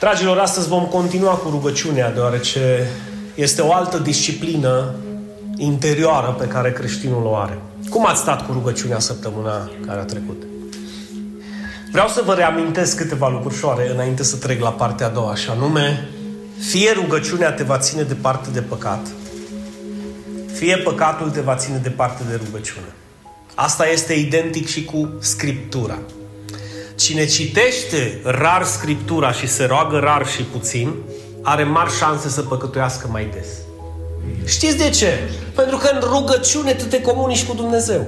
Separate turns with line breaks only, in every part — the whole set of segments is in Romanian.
Dragilor, astăzi vom continua cu rugăciunea, deoarece este o altă disciplină interioară pe care creștinul o are. Cum ați stat cu rugăciunea săptămâna care a trecut? Vreau să vă reamintesc câteva lucruri șoare înainte să trec la partea a doua, și anume, fie rugăciunea te va ține departe de păcat, fie păcatul te va ține departe de rugăciune. Asta este identic și cu Scriptura. Cine citește rar Scriptura și se roagă rar și puțin, are mari șanse să păcătuiască mai des. Știți de ce? Pentru că în rugăciune tu te comunici cu Dumnezeu.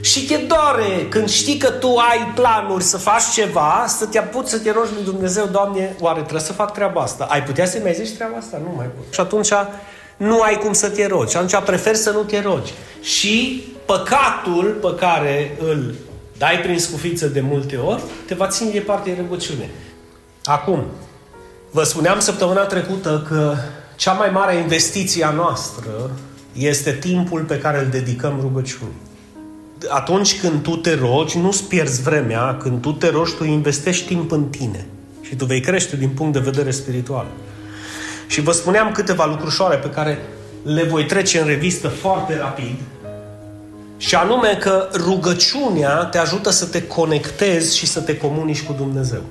Și te doare când știi că tu ai planuri să faci ceva, să te apuci să te rogi lui Dumnezeu, Doamne, oare trebuie să fac treaba asta? Ai putea să mai zici treaba asta? Nu mai pot. Și atunci nu ai cum să te rogi. Și atunci preferi să nu te rogi. Și păcatul pe care îl dai prin scufiță de multe ori, te va ține departe de rugăciune. Acum, vă spuneam săptămâna trecută că cea mai mare investiție a noastră este timpul pe care îl dedicăm rugăciunii. Atunci când tu te rogi, nu-ți pierzi vremea, când tu te rogi, tu investești timp în tine și tu vei crește din punct de vedere spiritual. Și vă spuneam câteva lucrușoare pe care le voi trece în revistă foarte rapid, și anume că rugăciunea te ajută să te conectezi și să te comunici cu Dumnezeu.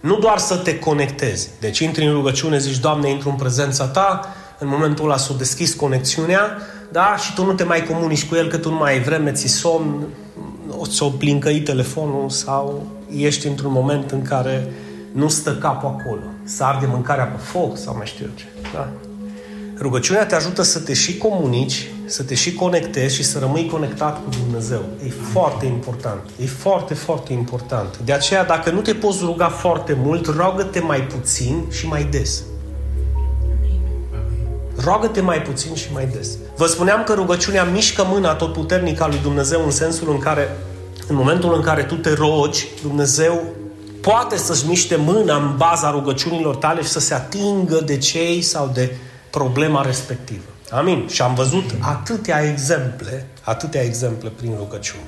Nu doar să te conectezi. Deci intri în rugăciune, zici, Doamne, intru în prezența Ta, în momentul ăla s-o deschis conexiunea, da? Și tu nu te mai comunici cu El, că tu nu mai ai vreme, ți somn, o ți-o plincăi telefonul sau ești într-un moment în care nu stă capul acolo. Să arde mâncarea pe foc sau mai știu eu ce. Da? Rugăciunea te ajută să te și comunici, să te și conectezi și să rămâi conectat cu Dumnezeu. E foarte important. E foarte, foarte important. De aceea, dacă nu te poți ruga foarte mult, roagă-te mai puțin și mai des. Roagă-te mai puțin și mai des. Vă spuneam că rugăciunea mișcă mâna tot puternică a lui Dumnezeu în sensul în care, în momentul în care tu te rogi, Dumnezeu poate să-și miște mâna în baza rugăciunilor tale și să se atingă de cei sau de problema respectivă. Amin. Și am văzut atâtea exemple, atâtea exemple prin rugăciune.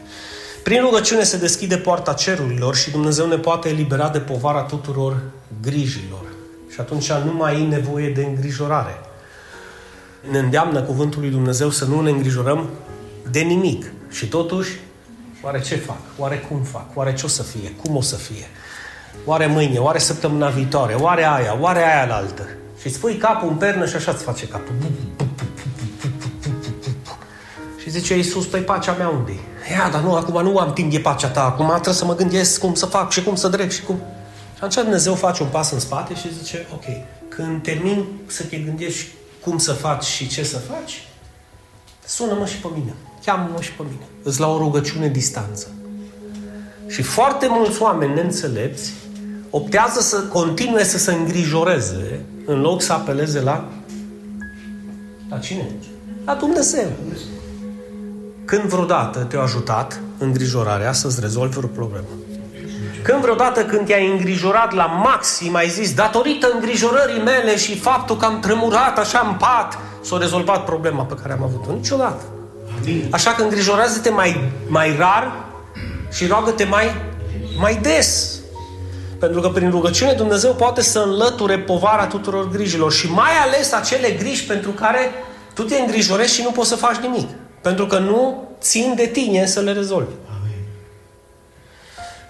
Prin rugăciune se deschide poarta cerurilor și Dumnezeu ne poate elibera de povara tuturor grijilor. Și atunci nu mai e nevoie de îngrijorare. Ne îndeamnă cuvântul lui Dumnezeu să nu ne îngrijorăm de nimic. Și totuși, oare ce fac? Oare cum fac? Oare ce o să fie? Cum o să fie? Oare mâine? Oare săptămâna viitoare? Oare aia? Oare aia la altă? Și îți pui capul în pernă și așa îți face capul. Și zice Iisus, păi pacea mea unde Ia, dar nu, acum nu am timp de pacea ta, acum trebuie să mă gândesc cum să fac și cum să drec și cum... Și atunci Dumnezeu face un pas în spate și zice, ok, când termin să te gândești cum să faci și ce să faci, sună-mă și pe mine, cheamă-mă și pe mine. Îți la o rugăciune distanță. Și foarte mulți oameni neînțelepți optează să continue să se îngrijoreze în loc să apeleze la la cine? La Dumnezeu. Când vreodată te-a ajutat îngrijorarea să-ți rezolvi o problemă? Când vreodată când te-ai îngrijorat la maxim, ai zis, datorită îngrijorării mele și faptul că am tremurat așa în pat, s-a rezolvat problema pe care am avut-o? Niciodată. Așa că îngrijorează-te mai, mai rar și roagă-te mai, mai des. Pentru că prin rugăciune Dumnezeu poate să înlăture povara tuturor grijilor și mai ales acele griji pentru care tu te îngrijorezi și nu poți să faci nimic. Pentru că nu țin de tine să le rezolvi.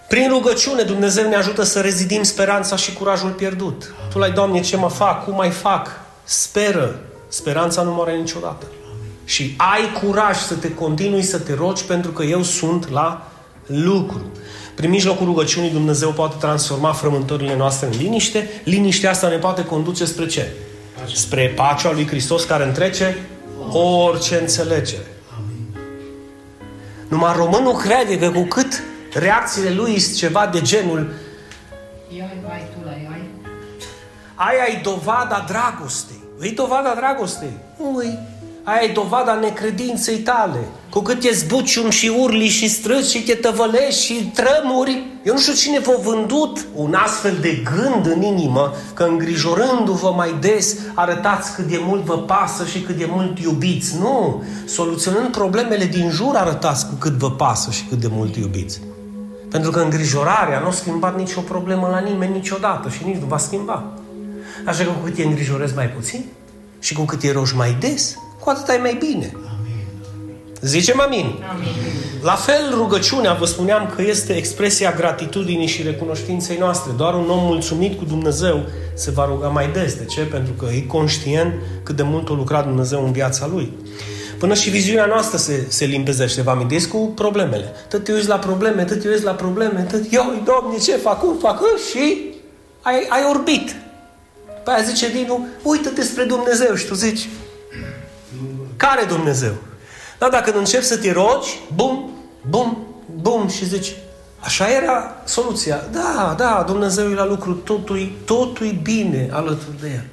Prin rugăciune Dumnezeu ne ajută să rezidim speranța și curajul pierdut. Tu la Doamne, ce mă fac? Cum mai fac? Speră. Speranța nu moare niciodată. Și ai curaj să te continui să te rogi pentru că eu sunt la lucru. Prin mijlocul rugăciunii Dumnezeu poate transforma frământările noastre în liniște. Liniștea asta ne poate conduce spre ce? Pace. Spre pacea lui Hristos care întrece orice înțelegere. Numai românul crede că cu cât reacțiile lui sunt ceva de genul Aia e dovada dragostei. E dovada dragostei. Nu Aia e dovada necredinței tale. Cu cât e zbucium și urli și strâți și te tăvălești și trămuri. Eu nu știu cine v-a vândut un astfel de gând în inimă că îngrijorându-vă mai des arătați cât de mult vă pasă și cât de mult iubiți. Nu! Soluționând problemele din jur arătați cu cât vă pasă și cât de mult iubiți. Pentru că îngrijorarea nu a schimbat nicio problemă la nimeni niciodată și nici nu va schimba. Așa că cu cât te îngrijorezi mai puțin și cu cât te rogi mai des, cu atât ai mai bine. Amin. Zicem amin. amin. La fel, rugăciunea, vă spuneam că este expresia gratitudinii și recunoștinței noastre. Doar un om mulțumit cu Dumnezeu se va ruga mai des. De ce? Pentru că e conștient cât de mult a lucrat Dumnezeu în viața lui. Până și viziunea noastră se, se limpezește. Vă amintiți cu problemele. Tot te uiți la probleme, tot te uiți la probleme, tot, eu, Doamne, ce fac, cum fac, și ai, ai orbit. Păi aia zice Dinu, uită-te spre Dumnezeu și tu zici, care Dumnezeu? Dar dacă începi să te rogi, bum, bum, bum și zici, așa era soluția. Da, da, Dumnezeu e la lucru, totul, totul bine alături de el.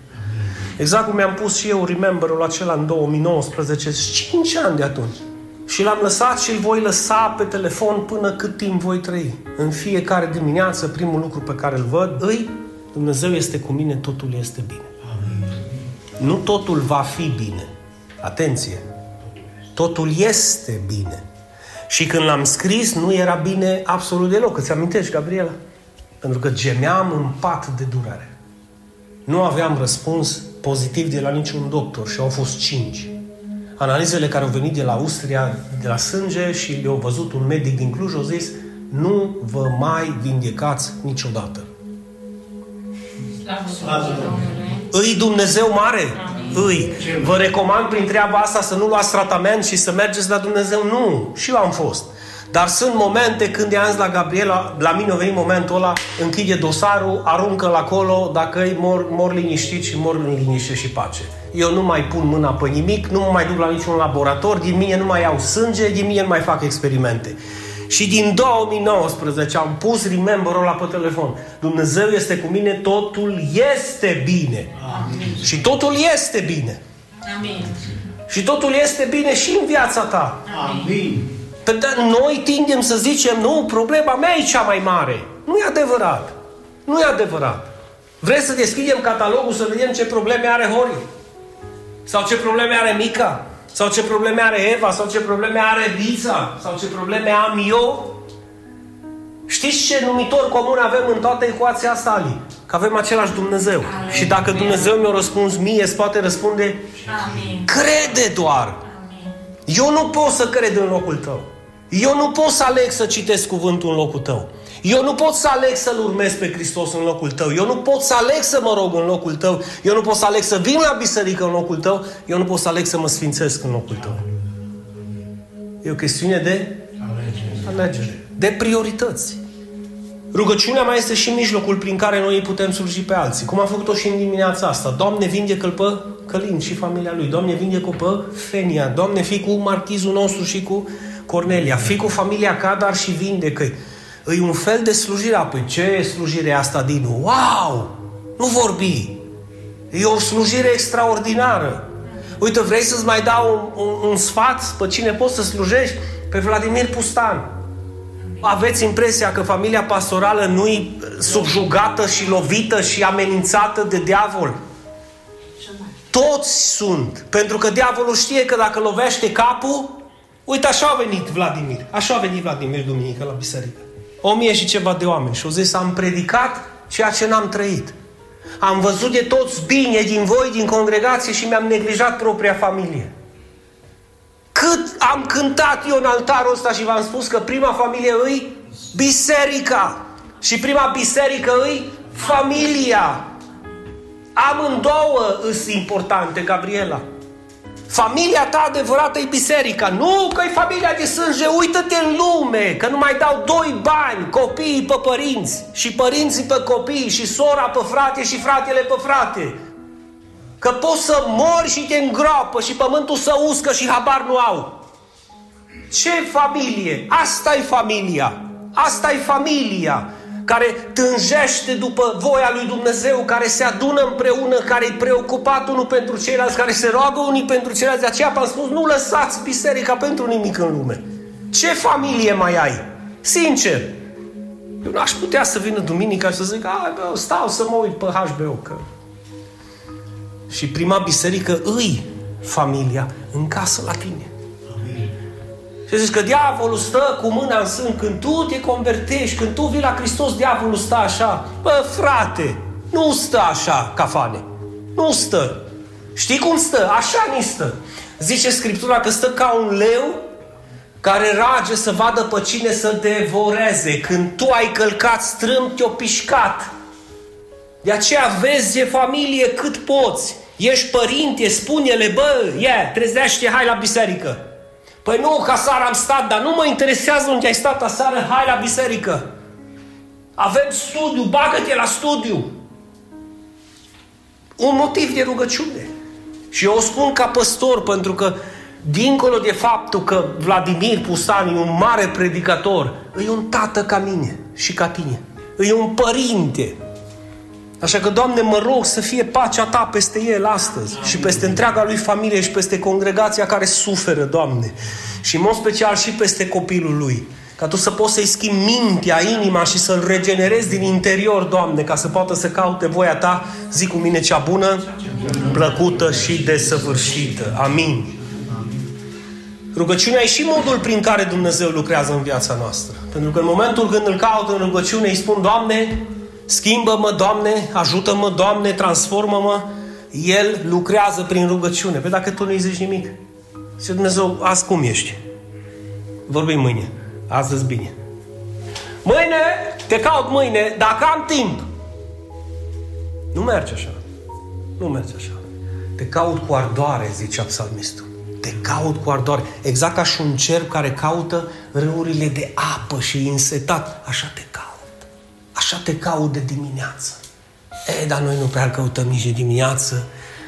Exact cum mi-am pus și eu remember-ul acela în 2019, 5 ani de atunci. Și l-am lăsat și îl voi lăsa pe telefon până cât timp voi trăi. În fiecare dimineață, primul lucru pe care îl văd, îi, Dumnezeu este cu mine, totul este bine. Amin. Nu totul va fi bine. Atenție! Totul este bine. Și când l-am scris, nu era bine absolut deloc. Îți amintești, Gabriela? Pentru că gemeam în pat de durere. Nu aveam răspuns pozitiv de la niciun doctor și au fost cinci. Analizele care au venit de la Austria, de la sânge și le-au văzut un medic din Cluj, au zis nu vă mai vindecați niciodată. Îi Dumnezeu mare? Îi. Vă recomand prin treaba asta să nu luați tratament și să mergeți la Dumnezeu? Nu. Și eu am fost. Dar sunt momente când i-am zis la Gabriela, la mine a venit momentul ăla, închide dosarul, aruncă-l acolo, dacă îi mor, mor liniștit și mor în liniște și pace. Eu nu mai pun mâna pe nimic, nu mă mai duc la niciun laborator, din mine nu mai iau sânge, din mine nu mai fac experimente. Și din 2019 am pus remember-ul ăla pe telefon. Dumnezeu este cu mine, totul este bine. Amin. Și totul este bine. Amin. Și totul este bine și în viața ta. Amin. Pentru că noi tindem să zicem, nu, problema mea e cea mai mare. Nu e adevărat. Nu e adevărat. Vreți să deschidem catalogul să vedem ce probleme are Hori? Sau ce probleme are Mica? Sau ce probleme are Eva? Sau ce probleme are Liza? Sau ce probleme am eu? Știți ce numitor comun avem în toată ecuația asta, Ali? Că avem același Dumnezeu. Amin. Și dacă Dumnezeu mi-a răspuns mie, îți poate răspunde Amin. Crede doar. Amin. Eu nu pot să cred în locul tău. Eu nu pot să aleg să citesc cuvântul în locul tău. Eu nu pot să aleg să-L urmez pe Hristos în locul tău. Eu nu pot să aleg să mă rog în locul tău. Eu nu pot să aleg să vin la biserică în locul tău. Eu nu pot să aleg să mă sfințesc în locul tău. E o chestiune de alegere. De priorități. Rugăciunea mai este și mijlocul prin care noi îi putem sluji pe alții. Cum am făcut-o și în dimineața asta. Doamne, vindecă-l pe Călin și familia lui. Doamne, vindecă pe Fenia. Doamne, fi cu marchizul nostru și cu Cornelia. Fi cu familia Cadar și vindecă-i. E un fel de slujire. Apoi ce e slujirea asta din Wow! Nu vorbi! E o slujire extraordinară. Uite, vrei să-ți mai dau un, un, un sfat pe cine poți să slujești? Pe Vladimir Pustan. Aveți impresia că familia pastorală nu e subjugată și lovită și amenințată de diavol? Toți sunt. Pentru că diavolul știe că dacă lovește capul, uite așa a venit Vladimir. Așa a venit Vladimir duminică la biserică. O mie și ceva de oameni. Și au zis, am predicat ceea ce n-am trăit. Am văzut de toți bine din voi, din congregație și mi-am neglijat propria familie. Cât am cântat eu în altarul ăsta și v-am spus că prima familie îi biserica. Și prima biserică îi familia. Amândouă îs importante, Gabriela. Familia ta adevărată e biserica. Nu că e familia de sânge, uită-te în lume, că nu mai dau doi bani copiii pe părinți și părinții pe copii și sora pe frate și fratele pe frate. Că poți să mori și te îngroapă și pământul să uscă și habar nu au. Ce familie? Asta e familia. Asta e familia care tânjește după voia lui Dumnezeu, care se adună împreună, care e preocupat unul pentru ceilalți, care se roagă unii pentru ceilalți. De aceea am spus, nu lăsați biserica pentru nimic în lume. Ce familie mai ai? Sincer. Eu n-aș putea să vină duminica și să zic, bă, stau să mă uit pe HBO, că... Și prima biserică îi familia în casă la tine. Și zici că diavolul stă cu mâna în sân când tu te convertești, când tu vii la Hristos, diavolul stă așa. Bă, frate, nu stă așa, cafane. Nu stă. Știi cum stă? Așa ni stă. Zice Scriptura că stă ca un leu care rage să vadă pe cine să devoreze. Când tu ai călcat strâmb, te-o pișcat. De aceea vezi e familie cât poți. Ești părinte, spune-le, bă, ia, yeah, trezește, hai la biserică. Păi nu, ca seara am stat, dar nu mă interesează unde ai stat aseară, hai la biserică. Avem studiu, bagă-te la studiu. Un motiv de rugăciune. Și eu o spun ca păstor, pentru că dincolo de faptul că Vladimir Pusani e un mare predicator, e un tată ca mine și ca tine. E un părinte. Așa că, Doamne, mă rog să fie pacea Ta peste el astăzi și peste întreaga lui familie și peste congregația care suferă, Doamne. Și în mod special și peste copilul lui. Ca Tu să poți să-i schimbi mintea, inima și să-l regenerezi din interior, Doamne, ca să poată să caute voia Ta, zi cu mine cea bună, plăcută și desăvârșită. Amin. Rugăciunea e și modul prin care Dumnezeu lucrează în viața noastră. Pentru că în momentul când îl caut în rugăciune, îi spun, Doamne, schimbă-mă, Doamne, ajută-mă, Doamne, transformă-mă, El lucrează prin rugăciune. Pe dacă tu nu-i zici nimic, și Dumnezeu, azi cum ești? Vorbim mâine. Astăzi bine. Mâine, te caut mâine, dacă am timp. Nu merge așa. Nu merge așa. Te caut cu ardoare, zicea psalmistul. Te caut cu ardoare. Exact ca și un cerb care caută râurile de apă și e însetat. Așa te caut. Așa te caut de dimineață. E, dar noi nu prea căutăm nici de dimineață,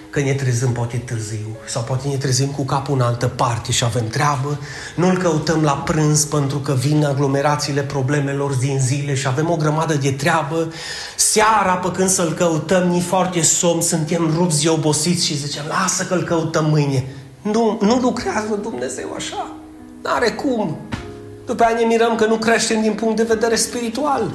că ne trezim poate târziu sau poate ne trezim cu capul în altă parte și avem treabă. Nu-l căutăm la prânz pentru că vin aglomerațiile problemelor din zile și avem o grămadă de treabă. Seara, pe când să-l căutăm, ni foarte somn, suntem rupți de obosiți și zicem, lasă că-l căutăm mâine. Nu, nu lucrează Dumnezeu așa. N-are cum. După aia ne mirăm că nu creștem din punct de vedere spiritual.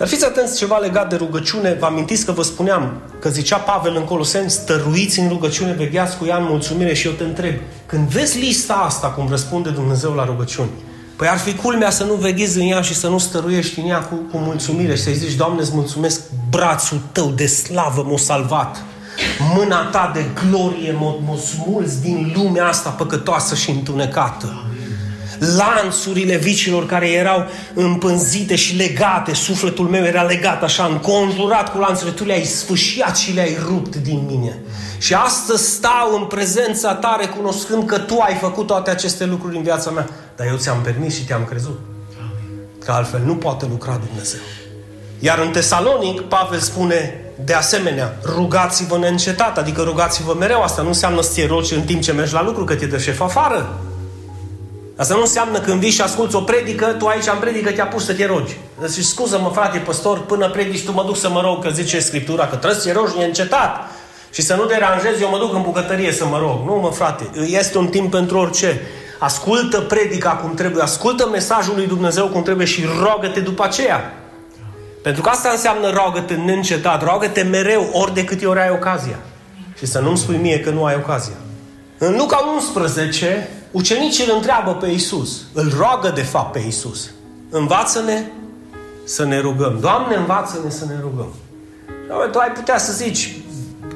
Dar fiți atenți ceva legat de rugăciune. Vă amintiți că vă spuneam că zicea Pavel în Coloseni, stăruiți în rugăciune, vegheați cu ea în mulțumire și eu te întreb, când vezi lista asta, cum răspunde Dumnezeu la rugăciuni, Păi ar fi culmea să nu veghezi în ea și să nu stăruiești în ea cu, cu mulțumire și să-i zici, Doamne, îți mulțumesc, brațul tău de slavă m-a salvat. Mâna ta de glorie m-a smulți din lumea asta păcătoasă și întunecată lanțurile vicilor care erau împânzite și legate, sufletul meu era legat așa, înconjurat cu lanțurile, tu le-ai sfâșiat și le-ai rupt din mine. Și astăzi stau în prezența ta recunoscând că tu ai făcut toate aceste lucruri în viața mea. Dar eu ți-am permis și te-am crezut. Că altfel nu poate lucra Dumnezeu. Iar în Tesalonic, Pavel spune, de asemenea, rugați-vă neîncetat, adică rugați-vă mereu. Asta nu înseamnă să rogi în timp ce mergi la lucru, că te dă șef afară. Asta nu înseamnă când vii și asculți o predică, tu aici am predică, te-a pus să te rogi. Deci scuză-mă, frate păstor, până predici tu mă duc să mă rog, că zice Scriptura, că trebuie să te rogi neîncetat. Și să nu deranjezi, eu mă duc în bucătărie să mă rog. Nu, mă, frate, este un timp pentru orice. Ascultă predica cum trebuie, ascultă mesajul lui Dumnezeu cum trebuie și rogă-te după aceea. Pentru că asta înseamnă rogă-te neîncetat, rogă-te mereu, ori de câte ori ai ocazia. Și să nu-mi spui mie că nu ai ocazia. În Luca 11, ucenicii îl întreabă pe Isus, îl roagă de fapt pe Isus. Învață-ne să ne rugăm. Doamne, învață-ne să ne rugăm. Doamne, tu ai putea să zici,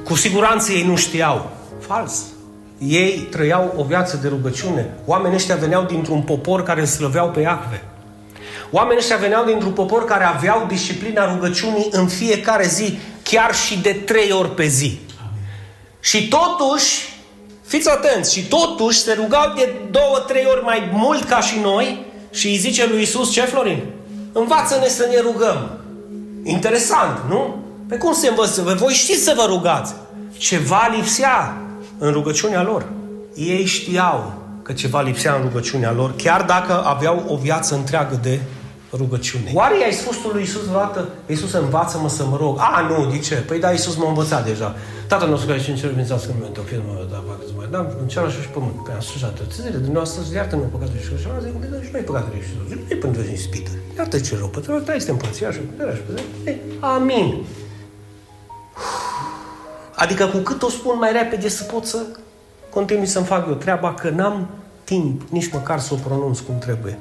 cu siguranță ei nu știau. Fals. Ei trăiau o viață de rugăciune. Oamenii ăștia veneau dintr-un popor care îl slăveau pe Iahve. Oamenii ăștia veneau dintr-un popor care aveau disciplina rugăciunii în fiecare zi, chiar și de trei ori pe zi. Și totuși, Fiți atenți, și totuși se rugau de două, trei ori mai mult ca și noi și îi zice lui Isus, ce Florin? Învață-ne să ne rugăm. Interesant, nu? Pe cum se învăță? Voi știți să vă rugați. Ceva lipsea în rugăciunea lor. Ei știau că ceva lipsea în rugăciunea lor, chiar dacă aveau o viață întreagă de rugăciune. Oare i-ai spus tu lui Isus vreodată, Iisus învață-mă să mă rog? A, nu, de ce? Păi da, Iisus m-a învățat deja. Tatăl nostru care ești în cer, bineînțească în o firmă, da, facă mai da, în cealaltă și pământ, pe asociat zile, dumneavoastră, iartă-ne păcatul și așa, zic, că și noi păcatul și zic, nu-i pentru în spită. Iartă ce rău, pentru că este împărția și puterea și puterea. Amin. Adică cu cât o spun mai repede să pot să continui să-mi fac eu treaba, că n-am timp nici măcar să o pronunț cum trebuie.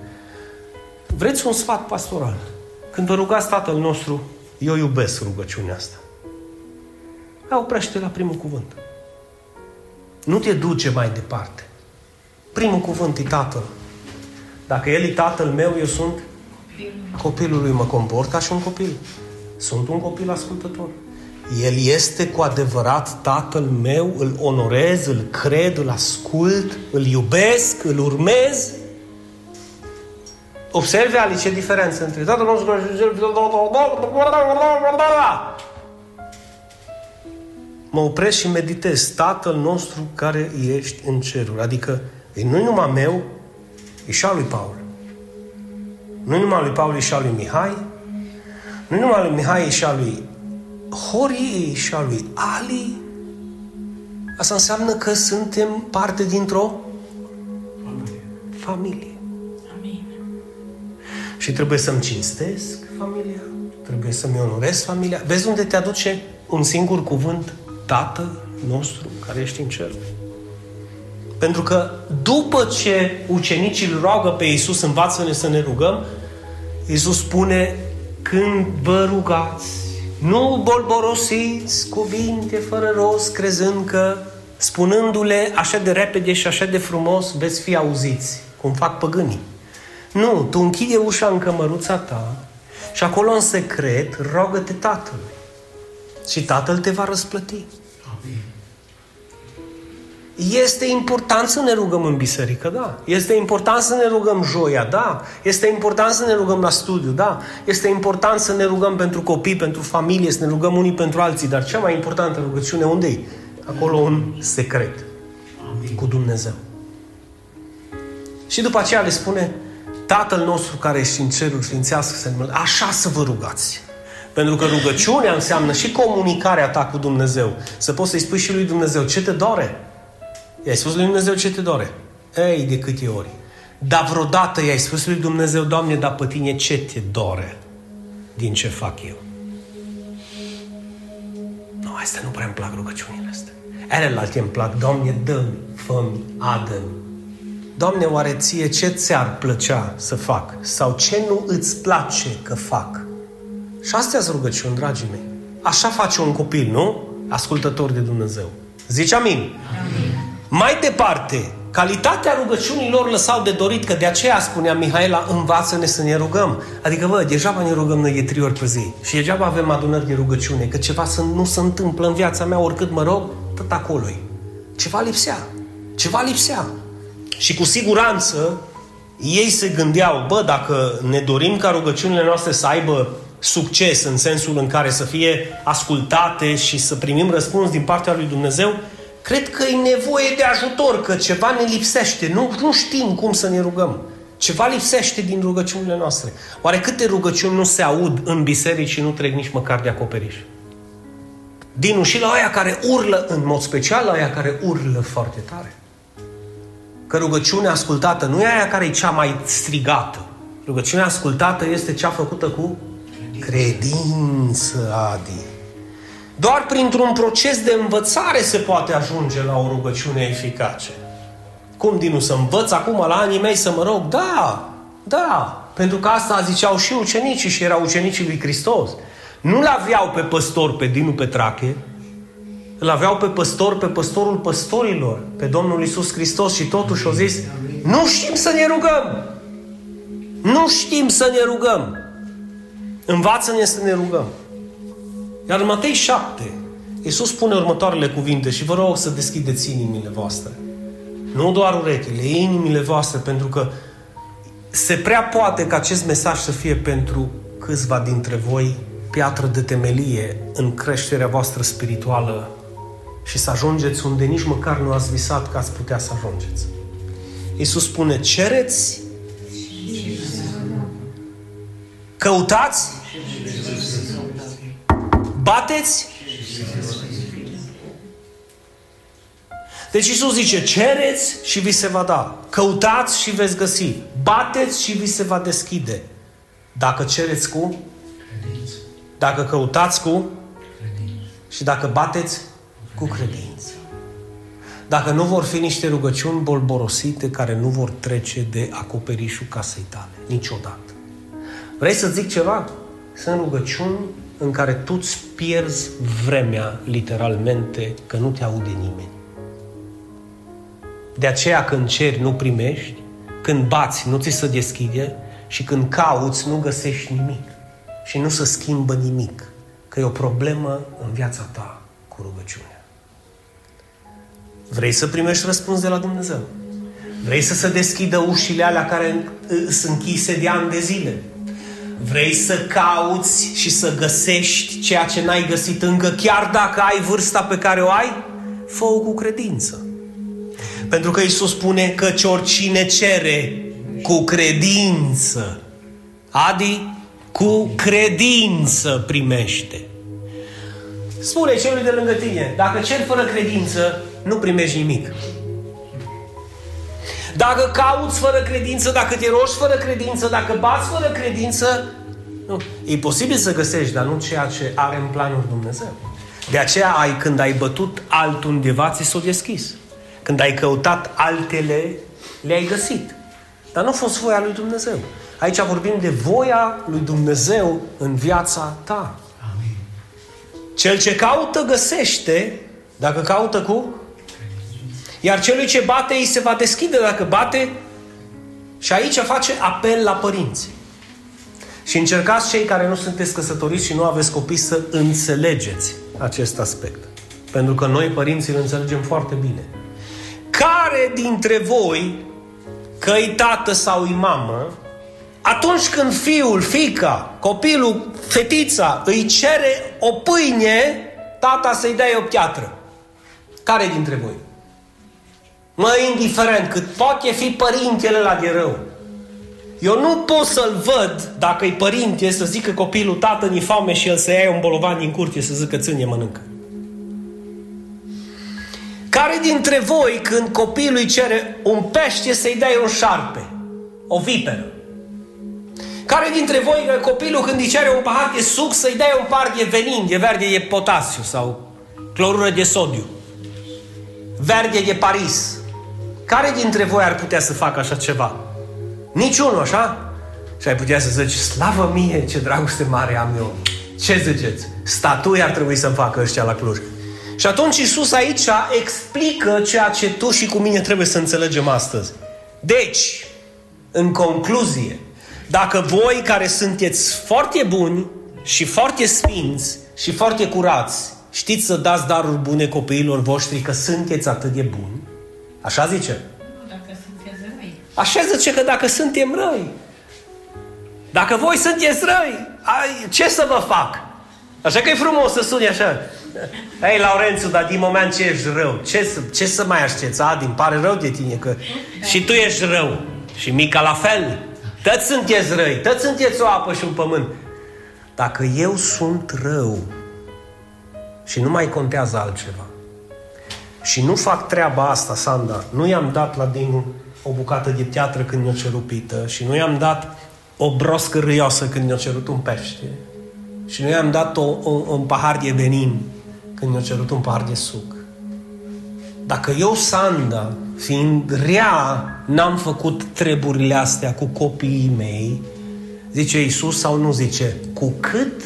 Vreți un sfat pastoral? Când vă rugați Tatăl nostru, eu iubesc rugăciunea asta. Ia oprește la primul cuvânt. Nu te duce mai departe. Primul cuvânt e Tatăl. Dacă El e Tatăl meu, eu sunt copilul lui. Mă comport ca și un copil. Sunt un copil ascultător. El este cu adevărat Tatăl meu, îl onorez, îl cred, îl ascult, îl iubesc, îl urmez. Observe, Ali, ce diferență între Tatăl nostru Mă opresc și meditez. Tatăl nostru care ești în ceruri. Adică, e nu numai meu, e și al lui Paul. Nu numai lui Paul, e și al lui Mihai. Nu numai lui Mihai, e și al lui Horii și a lui Ali, asta înseamnă că suntem parte dintr-o familie. familie. Amin. Și trebuie să-mi cinstesc familia, trebuie să-mi onorez familia. Vezi unde te aduce un singur cuvânt? Tatăl nostru care ești în cer. Pentru că după ce ucenicii îl roagă pe Iisus, învață-ne să ne rugăm, Iisus spune, când vă rugați, nu bolborosiți cuvinte fără rost, crezând că, spunându-le așa de repede și așa de frumos, veți fi auziți, cum fac păgânii. Nu, tu închide ușa în cămăruța ta și acolo în secret rogă-te Tatălui. Și Tatăl te va răsplăti. Este important să ne rugăm în biserică, da. Este important să ne rugăm joia, da. Este important să ne rugăm la studiu, da. Este important să ne rugăm pentru copii, pentru familie, să ne rugăm unii pentru alții. Dar cea mai importantă rugăciune unde e? Acolo un secret. Amin. Cu Dumnezeu. Și după aceea le spune, Tatăl nostru care ești în cerul, sfințească să ne Așa să vă rugați. Pentru că rugăciunea înseamnă și comunicarea ta cu Dumnezeu. Să poți să-i spui și lui Dumnezeu ce te dore. I-ai spus lui Dumnezeu ce te dore. Ei, de câte ori. Dar vreodată i-ai spus lui Dumnezeu, Doamne, dar pe tine ce te dore din ce fac eu? Nu, astea nu prea îmi plac rugăciunile astea. Elelalte îmi plac, Doamne, dă-mi, fă-mi, adă-mi. Doamne, oare ție ce ți-ar plăcea să fac? Sau ce nu îți place că fac? Și astea sunt rugăciuni, dragii mei. Așa face un copil, nu? Ascultător de Dumnezeu. Zici amin. amin. Mai departe, calitatea rugăciunilor lăsau de dorit, că de aceea spunea Mihaela, învață-ne să ne rugăm. Adică, vă, degeaba ne rugăm noi de trei ori pe zi. Și degeaba avem adunări de rugăciune, că ceva să nu se întâmplă în viața mea, oricât mă rog, tot acolo -i. Ceva lipsea. Ceva lipsea. Și cu siguranță ei se gândeau, bă, dacă ne dorim ca rugăciunile noastre să aibă succes în sensul în care să fie ascultate și să primim răspuns din partea lui Dumnezeu, Cred că e nevoie de ajutor, că ceva ne lipsește. Nu, nu știm cum să ne rugăm. Ceva lipsește din rugăciunile noastre. Oare câte rugăciuni nu se aud în biserici și nu trec nici măcar de acoperiș? Din și la aia care urlă în mod special, la aia care urlă foarte tare. Că rugăciunea ascultată nu e aia care e cea mai strigată. Rugăciunea ascultată este cea făcută cu credință, Adi. Doar printr-un proces de învățare se poate ajunge la o rugăciune eficace. Cum din nu să învăț acum la anii mei să mă rog? Da, da, pentru că asta ziceau și ucenicii și erau ucenicii lui Hristos. Nu-l aveau pe păstor pe Dinu Petrache, îl aveau pe păstor, pe păstorul păstorilor, pe Domnul Isus Hristos și totuși au zis, nu știm să ne rugăm. Nu știm să ne rugăm. Învață-ne să ne rugăm. Iar în Matei 7, Iisus spune următoarele cuvinte și vă rog să deschideți inimile voastre. Nu doar urechile, inimile voastre, pentru că se prea poate ca acest mesaj să fie pentru câțiva dintre voi piatră de temelie în creșterea voastră spirituală și să ajungeți unde nici măcar nu ați visat că ați putea să ajungeți. Iisus spune, cereți, căutați Bateți? Deci Isus zice, cereți și vi se va da. Căutați și veți găsi. Bateți și vi se va deschide. Dacă cereți cu? Credință. Dacă căutați cu? Credință. Și dacă bateți? Cu credință. dacă nu vor fi niște rugăciuni bolborosite care nu vor trece de acoperișul casei tale. Niciodată. Vrei să zic ceva? Sunt rugăciuni în care tu îți pierzi vremea, literalmente, că nu te aude nimeni. De aceea când ceri, nu primești, când bați, nu ți se deschide și când cauți, nu găsești nimic. Și nu se schimbă nimic. Că e o problemă în viața ta cu rugăciunea. Vrei să primești răspuns de la Dumnezeu? Vrei să se deschidă ușile alea care sunt închise de ani de zile? Vrei să cauți și să găsești ceea ce n-ai găsit încă, chiar dacă ai vârsta pe care o ai? fă cu credință. Pentru că Isus spune că oricine cere cu credință, Adi, cu credință primește. Spune celui de lângă tine, dacă ceri fără credință, nu primești nimic. Dacă cauți fără credință, dacă te rogi fără credință, dacă bați fără credință, nu. E posibil să găsești, dar nu ceea ce are în planul Dumnezeu. De aceea, ai, când ai bătut altundeva, ți s-o deschis. Când ai căutat altele, le-ai găsit. Dar nu a fost voia lui Dumnezeu. Aici vorbim de voia lui Dumnezeu în viața ta. Amin. Cel ce caută, găsește, dacă caută cu iar celui ce bate, îi se va deschide dacă bate. Și aici face apel la părinți. Și încercați cei care nu sunteți căsătoriți și nu aveți copii să înțelegeți acest aspect. Pentru că noi, părinții, îl înțelegem foarte bine. Care dintre voi, că-i tată sau i mamă, atunci când fiul, fica, copilul, fetița îi cere o pâine, tata să-i dea o piatră. Care dintre voi? Mă, indiferent, cât poate fi părintele la de rău. Eu nu pot să-l văd dacă e părinte să zică copilul tată ni foame și el să ia un bolovan din curte să zică ține mănâncă. Care dintre voi când copilul îi cere un pește să-i dai un șarpe? O viperă. Care dintre voi copilul când îi cere un pahar de suc să-i dai un par de venin, de verde de potasiu sau clorură de sodiu? Verde de Paris. Care dintre voi ar putea să facă așa ceva? Niciunul, așa? Și ai putea să zici, slavă mie, ce dragoste mare am eu. Ce ziceți? Statui ar trebui să facă ăștia la Cluj. Și atunci Isus aici explică ceea ce tu și cu mine trebuie să înțelegem astăzi. Deci, în concluzie, dacă voi care sunteți foarte buni și foarte sfinți și foarte curați, știți să dați daruri bune copiilor voștri că sunteți atât de buni, Așa zice?
Dacă sunteți răi.
Așa zice că dacă suntem răi. Dacă voi sunteți răi, ce să vă fac? Așa că e frumos să suni așa. Ei, Laurențiu, dar din moment ce ești rău, ce să, ce să mai aștepți? Adi, îmi pare rău de tine că și tu ești rău. Și Mica la fel. Toți sunteți răi, toți sunteți o apă și un pământ. Dacă eu sunt rău și nu mai contează altceva, și nu fac treaba asta, Sanda. Nu i-am dat la din o bucată de piatră când mi-a cerut pită și nu i-am dat o broscă râioasă când mi-a cerut un pește și nu i-am dat o, o, un pahar de venin când mi-a cerut un pahar de suc. Dacă eu, Sanda, fiind rea, n-am făcut treburile astea cu copiii mei, zice Iisus sau nu zice? Cu cât?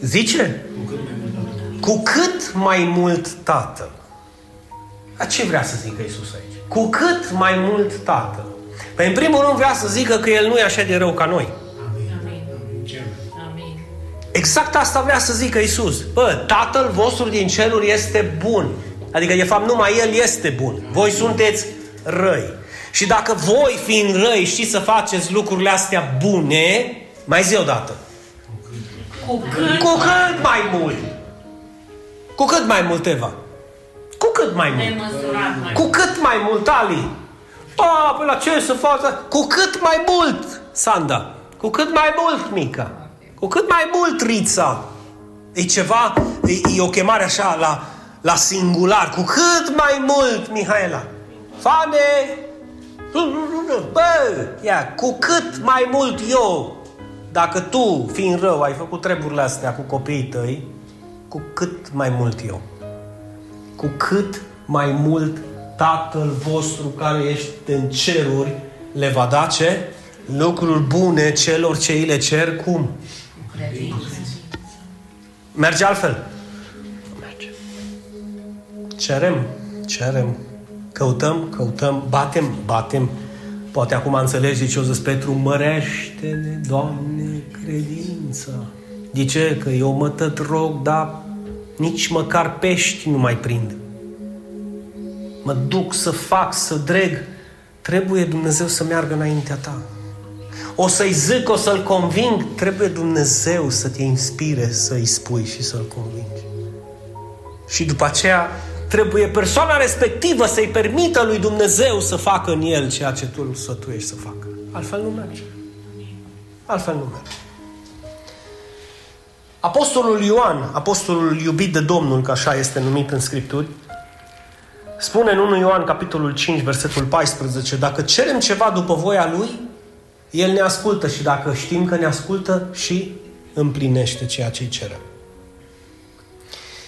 Zice? Cu cât mai mult Tatăl a ce vrea să zică Isus aici? Cu cât mai mult Tatăl. Păi în primul rând vrea să zică că El nu e așa de rău ca noi. Amin. Amin. Exact asta vrea să zică Isus. Bă, Tatăl vostru din ceruri este bun. Adică, de fapt, numai El este bun. Voi sunteți răi. Și dacă voi, fiind răi, știți să faceți lucrurile astea bune, mai zi odată.
Cu cât,
Cu cât mai mult. Cu cât mai mult, Eva? Cu cât mai mult?
Mai
cu cât mai mult, Ali? A, pe la ce să facă? Cu cât mai mult, Sanda. Cu cât mai mult, Mica. Cu cât mai mult, Rița. E ceva, e, e o chemare așa la, la singular. Cu cât mai mult, Mihaela. Fane, bă, ia, cu cât mai mult eu, dacă tu, fiind rău, ai făcut treburile astea cu copiii tăi, cu cât mai mult eu cu cât mai mult Tatăl vostru care ești în ceruri le va da ce? Lucruri bune celor ce îi le cer cum? Merge altfel? Merge. Cerem, cerem, căutăm, căutăm, batem, batem. Poate acum înțelegi ce o zis Petru, mărește-ne, Doamne, credința. De ce? Că eu mă tot rog, dar nici măcar pești nu mai prind. Mă duc să fac, să dreg. Trebuie Dumnezeu să meargă înaintea ta. O să-i zic, o să-l conving, trebuie Dumnezeu să te inspire să-i spui și să-l convingi. Și după aceea trebuie persoana respectivă să-i permită lui Dumnezeu să facă în el ceea ce tu îl sătuiești să facă. Altfel nu merge. Altfel nu merge. Apostolul Ioan, apostolul iubit de Domnul, că așa este numit în Scripturi, spune în 1 Ioan, capitolul 5, versetul 14, dacă cerem ceva după voia Lui, El ne ascultă și dacă știm că ne ascultă și împlinește ceea ce îi cerem.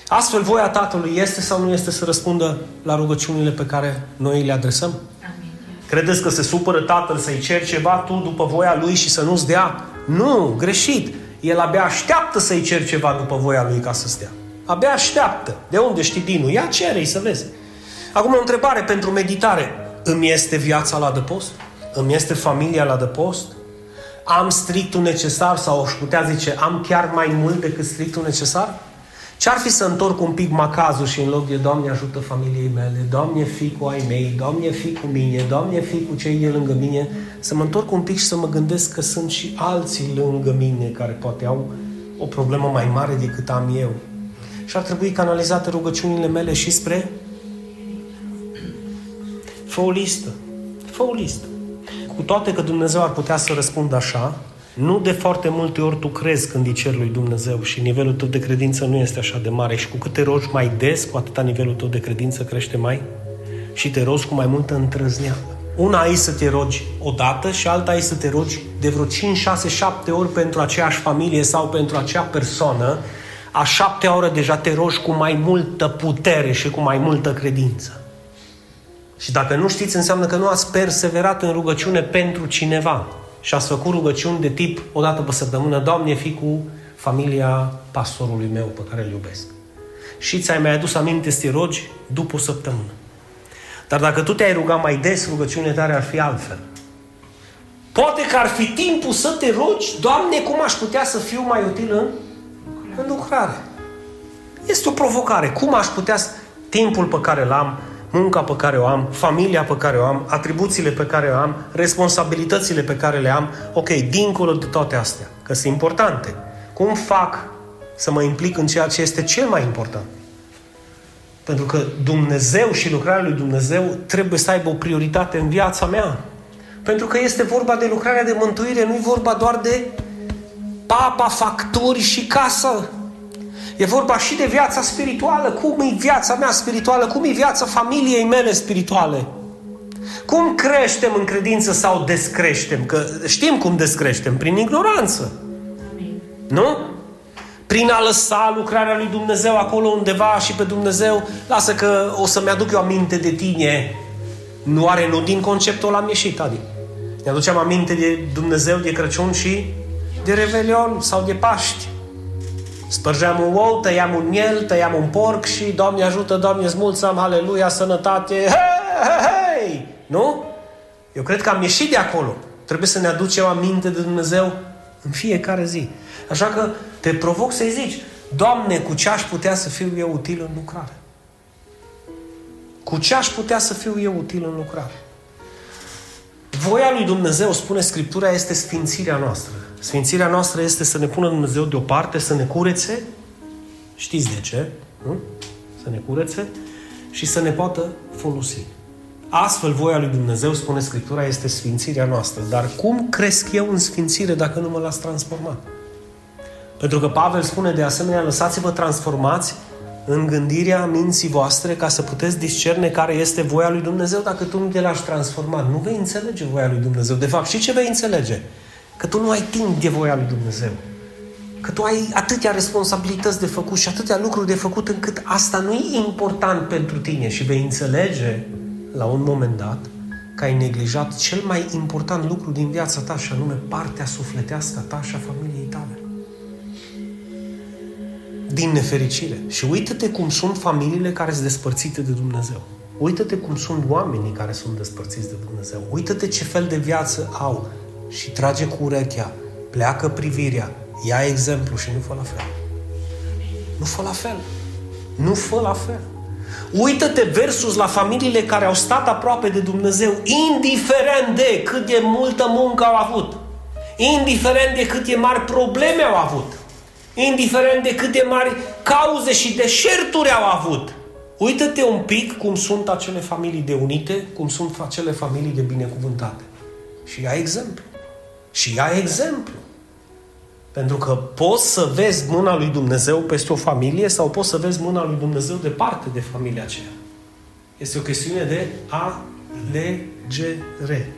Astfel, voia Tatălui este sau nu este să răspundă la rugăciunile pe care noi le adresăm? Amin. Credeți că se supără Tatăl să-i ceri ceva tu după voia Lui și să nu-ți dea? Nu, greșit. El abia așteaptă să-i cer ceva după voia Lui ca să stea. Abia așteaptă. De unde știi Dinu? Ia cere să vezi. Acum o întrebare pentru meditare. Îmi este viața la dăpost? Îmi este familia la dăpost? Am strictul necesar sau aș putea zice am chiar mai mult decât strictul necesar? Ce-ar fi să întorc un pic macazul și în loc de Doamne ajută familiei mele, Doamne fi cu ai mei, Doamne fi cu mine, Doamne fi cu cei de lângă mine, să mă întorc un pic și să mă gândesc că sunt și alții lângă mine care poate au o problemă mai mare decât am eu. Și ar trebui canalizate rugăciunile mele și spre Fă o listă. Fă o listă. Cu toate că Dumnezeu ar putea să răspundă așa, nu de foarte multe ori tu crezi când îi cer lui Dumnezeu și nivelul tău de credință nu este așa de mare și cu cât te rogi mai des, cu atâta nivelul tău de credință crește mai și te rogi cu mai multă întrăzneală. Una e să te rogi o dată și alta e să te rogi de vreo 5, 6, 7 ori pentru aceeași familie sau pentru acea persoană. A șaptea oră deja te rogi cu mai multă putere și cu mai multă credință. Și dacă nu știți, înseamnă că nu ați perseverat în rugăciune pentru cineva și ați făcut rugăciuni de tip o dată pe săptămână, Doamne, fi cu familia pastorului meu pe care îl iubesc. Și ți-ai mai adus aminte să te rogi după o săptămână. Dar dacă tu te-ai rugat mai des, rugăciunile tale ar fi altfel. Poate că ar fi timpul să te rogi, Doamne, cum aș putea să fiu mai util în, în lucrare. Este o provocare. Cum aș putea, timpul pe care l-am, munca pe care o am, familia pe care o am, atribuțiile pe care o am, responsabilitățile pe care le am, ok, dincolo de toate astea, că sunt importante. Cum fac să mă implic în ceea ce este cel mai important? Pentru că Dumnezeu și lucrarea lui Dumnezeu trebuie să aibă o prioritate în viața mea. Pentru că este vorba de lucrarea de mântuire, nu e vorba doar de papa, facturi și casă. E vorba și de viața spirituală. Cum e viața mea spirituală? Cum e viața familiei mele spirituale? Cum creștem în credință sau descreștem? Că știm cum descreștem, prin ignoranță. Nu? Prin a lăsa lucrarea lui Dumnezeu acolo undeva și pe Dumnezeu, lasă că o să-mi aduc eu aminte de tine. Nu are nu din conceptul am ieșit, adică. Ne aducem aminte de Dumnezeu de Crăciun și de Revelion sau de Paști. Spărgeam un ou, tăiam un miel, tăiam un porc și Doamne ajută, Doamne zmulțăm, aleluia, sănătate, hei, hei, hei! Nu? Eu cred că am ieșit de acolo. Trebuie să ne aducem aminte de Dumnezeu în fiecare zi. Așa că te provoc să-i zici, Doamne, cu ce aș putea să fiu eu util în lucrare? Cu ce aș putea să fiu eu util în lucrare? Voia lui Dumnezeu, spune Scriptura, este sfințirea noastră. Sfințirea noastră este să ne pună Dumnezeu deoparte, să ne curețe. Știți de ce? Nu? Să ne curețe și să ne poată folosi. Astfel, voia lui Dumnezeu, spune Scriptura, este sfințirea noastră. Dar cum cresc eu în sfințire dacă nu mă las transformat? Pentru că Pavel spune de asemenea, lăsați-vă transformați în gândirea minții voastre ca să puteți discerne care este voia lui Dumnezeu dacă tu nu te lași transformat. Nu vei înțelege voia lui Dumnezeu. De fapt, și ce vei înțelege? Că tu nu ai timp de voia lui Dumnezeu. că tu ai atâtea responsabilități de făcut și atâtea lucruri de făcut încât asta nu e important pentru tine și vei înțelege la un moment dat că ai neglijat cel mai important lucru din viața ta și anume partea sufletească a ta și a familiei tale. Din nefericire. Și uită-te cum sunt familiile care sunt despărțite de Dumnezeu. Uită-te cum sunt oamenii care sunt despărțiți de Dumnezeu. Uită-te ce fel de viață au și trage cu urechea, pleacă privirea, ia exemplu și nu fă la fel. Nu fă la fel. Nu fă la fel. Uită-te versus la familiile care au stat aproape de Dumnezeu, indiferent de cât de multă muncă au avut, indiferent de cât de mari probleme au avut, indiferent de cât de mari cauze și deșerturi au avut. Uită-te un pic cum sunt acele familii de unite, cum sunt acele familii de binecuvântate. Și ia exemplu. Și ia exemplu. Pentru că poți să vezi mâna lui Dumnezeu peste o familie sau poți să vezi mâna lui Dumnezeu departe de familia aceea. Este o chestiune de alegere.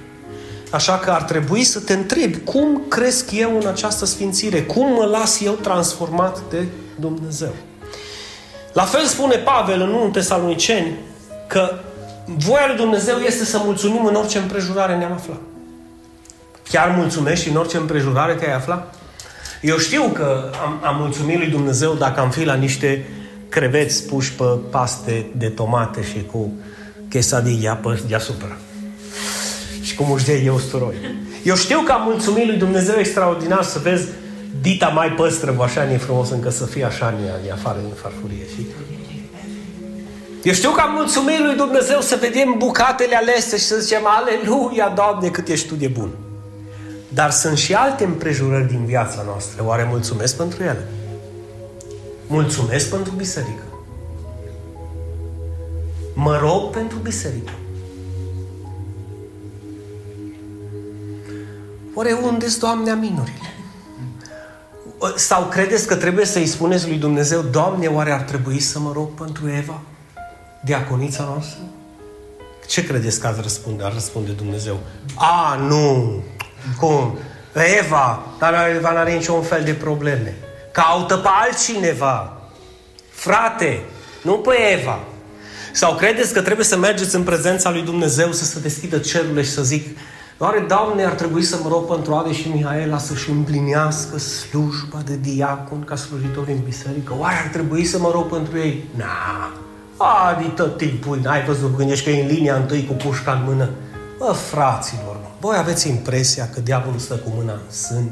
Așa că ar trebui să te întrebi cum cresc eu în această sfințire, cum mă las eu transformat de Dumnezeu. La fel spune Pavel în 1 Tesaloniceni că voia lui Dumnezeu este să mulțumim în orice împrejurare ne-am aflat. Chiar mulțumești în orice împrejurare te-ai aflat? Eu știu că am, am mulțumit lui Dumnezeu dacă am fi la niște creveți puși pe paste de tomate și cu quesadilla pe deasupra. Și cu mușdei eu usturoi. Eu știu că am mulțumit lui Dumnezeu extraordinar să vezi dita mai păstră, așa e frumos încă să fie așa în afară din farfurie. Și... Eu știu că am mulțumit lui Dumnezeu să vedem bucatele alese și să zicem Aleluia, Doamne, cât ești Tu de bun. Dar sunt și alte împrejurări din viața noastră. Oare mulțumesc pentru ele? Mulțumesc pentru biserică. Mă rog pentru biserică. Oare unde sunt, Doamne, aminurile? Sau credeți că trebuie să-i spuneți lui Dumnezeu, Doamne, oare ar trebui să mă rog pentru Eva, diaconița noastră? Ce credeți că ați răspunde? Ar răspunde Dumnezeu. A, nu! Cum? Eva, dar Eva n-are niciun fel de probleme. Caută pe altcineva. Frate, nu pe Eva. Sau credeți că trebuie să mergeți în prezența lui Dumnezeu să se deschidă cerurile și să zic Oare, Doamne, ar trebui să mă rog pentru Ade și Mihaela să-și împlinească slujba de diacon ca slujitori în biserică? Oare ar trebui să mă rog pentru ei? Na, Adi tot timpul, n-ai văzut, gândești că e în linia întâi cu pușca în mână. Bă, fraților, voi aveți impresia că diavolul stă cu mâna în sân?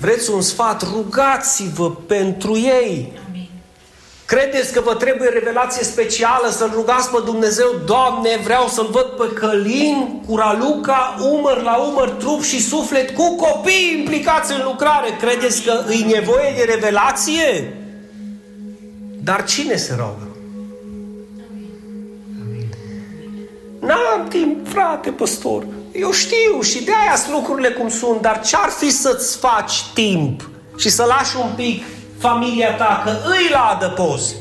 Vreți un sfat? Rugați-vă pentru ei. Amin. Credeți că vă trebuie revelație specială să-L rugați pe Dumnezeu? Doamne, vreau să-L văd pe Călin, cu Raluca, umăr la umăr, trup și suflet, cu copii implicați în lucrare. Credeți că îi nevoie de revelație? Dar cine se roagă? N-am timp, frate păstor. Eu știu și de aia sunt lucrurile cum sunt, dar ce-ar fi să-ți faci timp și să lași un pic familia ta, că îi la adăpost.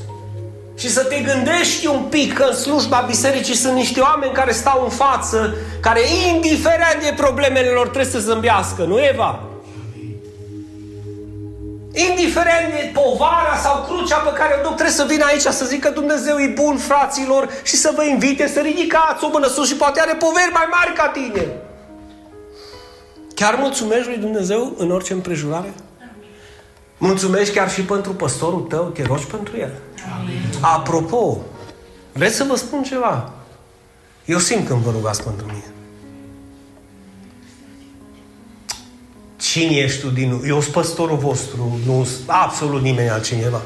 Și să te gândești un pic că în slujba bisericii sunt niște oameni care stau în față, care indiferent de problemele lor trebuie să zâmbească, nu Eva? Indiferent de povara sau crucea pe care o duc, trebuie să vină aici să zică Dumnezeu e bun, fraților, și să vă invite să ridicați o mână sus și poate are poveri mai mari ca tine. Chiar mulțumești lui Dumnezeu în orice împrejurare? Mulțumești chiar și pentru păstorul tău, te rogi pentru el. Amin. Apropo, vreți să vă spun ceva? Eu simt când vă rugați pentru mine. Cine ești tu din... Eu sunt păstorul vostru, nu absolut nimeni altcineva.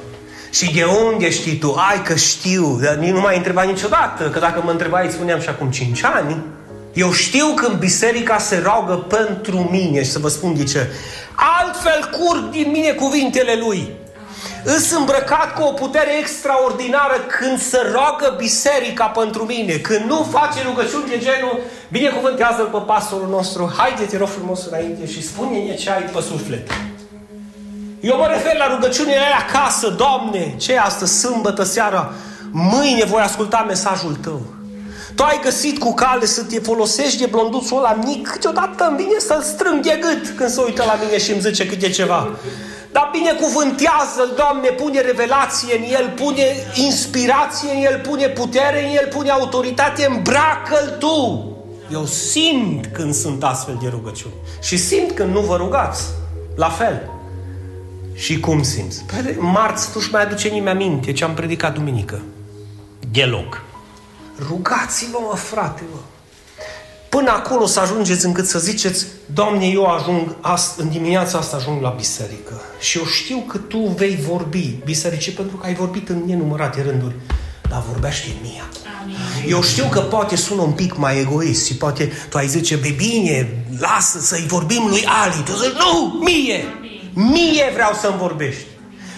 Și de unde știi tu? Ai că știu, dar nu m-ai întrebat niciodată, că dacă mă întrebai, îți spuneam și acum 5 ani. Eu știu când biserica se roagă pentru mine și să vă spun de ce. Altfel curg din mine cuvintele lui. Îs îmbrăcat cu o putere extraordinară când se roagă biserica pentru mine, când nu face rugăciuni de genul binecuvântează-l pe pastorul nostru, haide te rog frumos înainte și spune-ne ce ai pe suflet. Eu mă refer la rugăciunile aia acasă, Doamne, ce e asta, sâmbătă seara, mâine voi asculta mesajul Tău. Tu ai găsit cu cale să te folosești de blonduțul ăla mic, câteodată îmi vine să-l strâng de gât când se uită la mine și îmi zice câte ceva. Dar binecuvântează-l, Doamne, pune revelație în el, pune inspirație în el, pune putere în el, pune autoritate, îmbracă-l Tu. Eu simt când sunt astfel de rugăciuni. Și simt când nu vă rugați. La fel. Și cum simți? Păi, marți nu-și mai aduce nimeni aminte ce am predicat duminică. Deloc. Rugați-vă, mă, frate, mă. Până acolo să ajungeți încât să ziceți, Doamne, eu ajung, ast- în dimineața asta ajung la biserică. Și eu știu că Tu vei vorbi bisericii pentru că ai vorbit în nenumărate rânduri. Dar vorbește în mie acum. Eu știu că poate sună un pic mai egoist și poate tu ai zice, be bine, lasă să-i vorbim lui Ali. Tu zici, nu, mie! Mie vreau să-mi vorbești.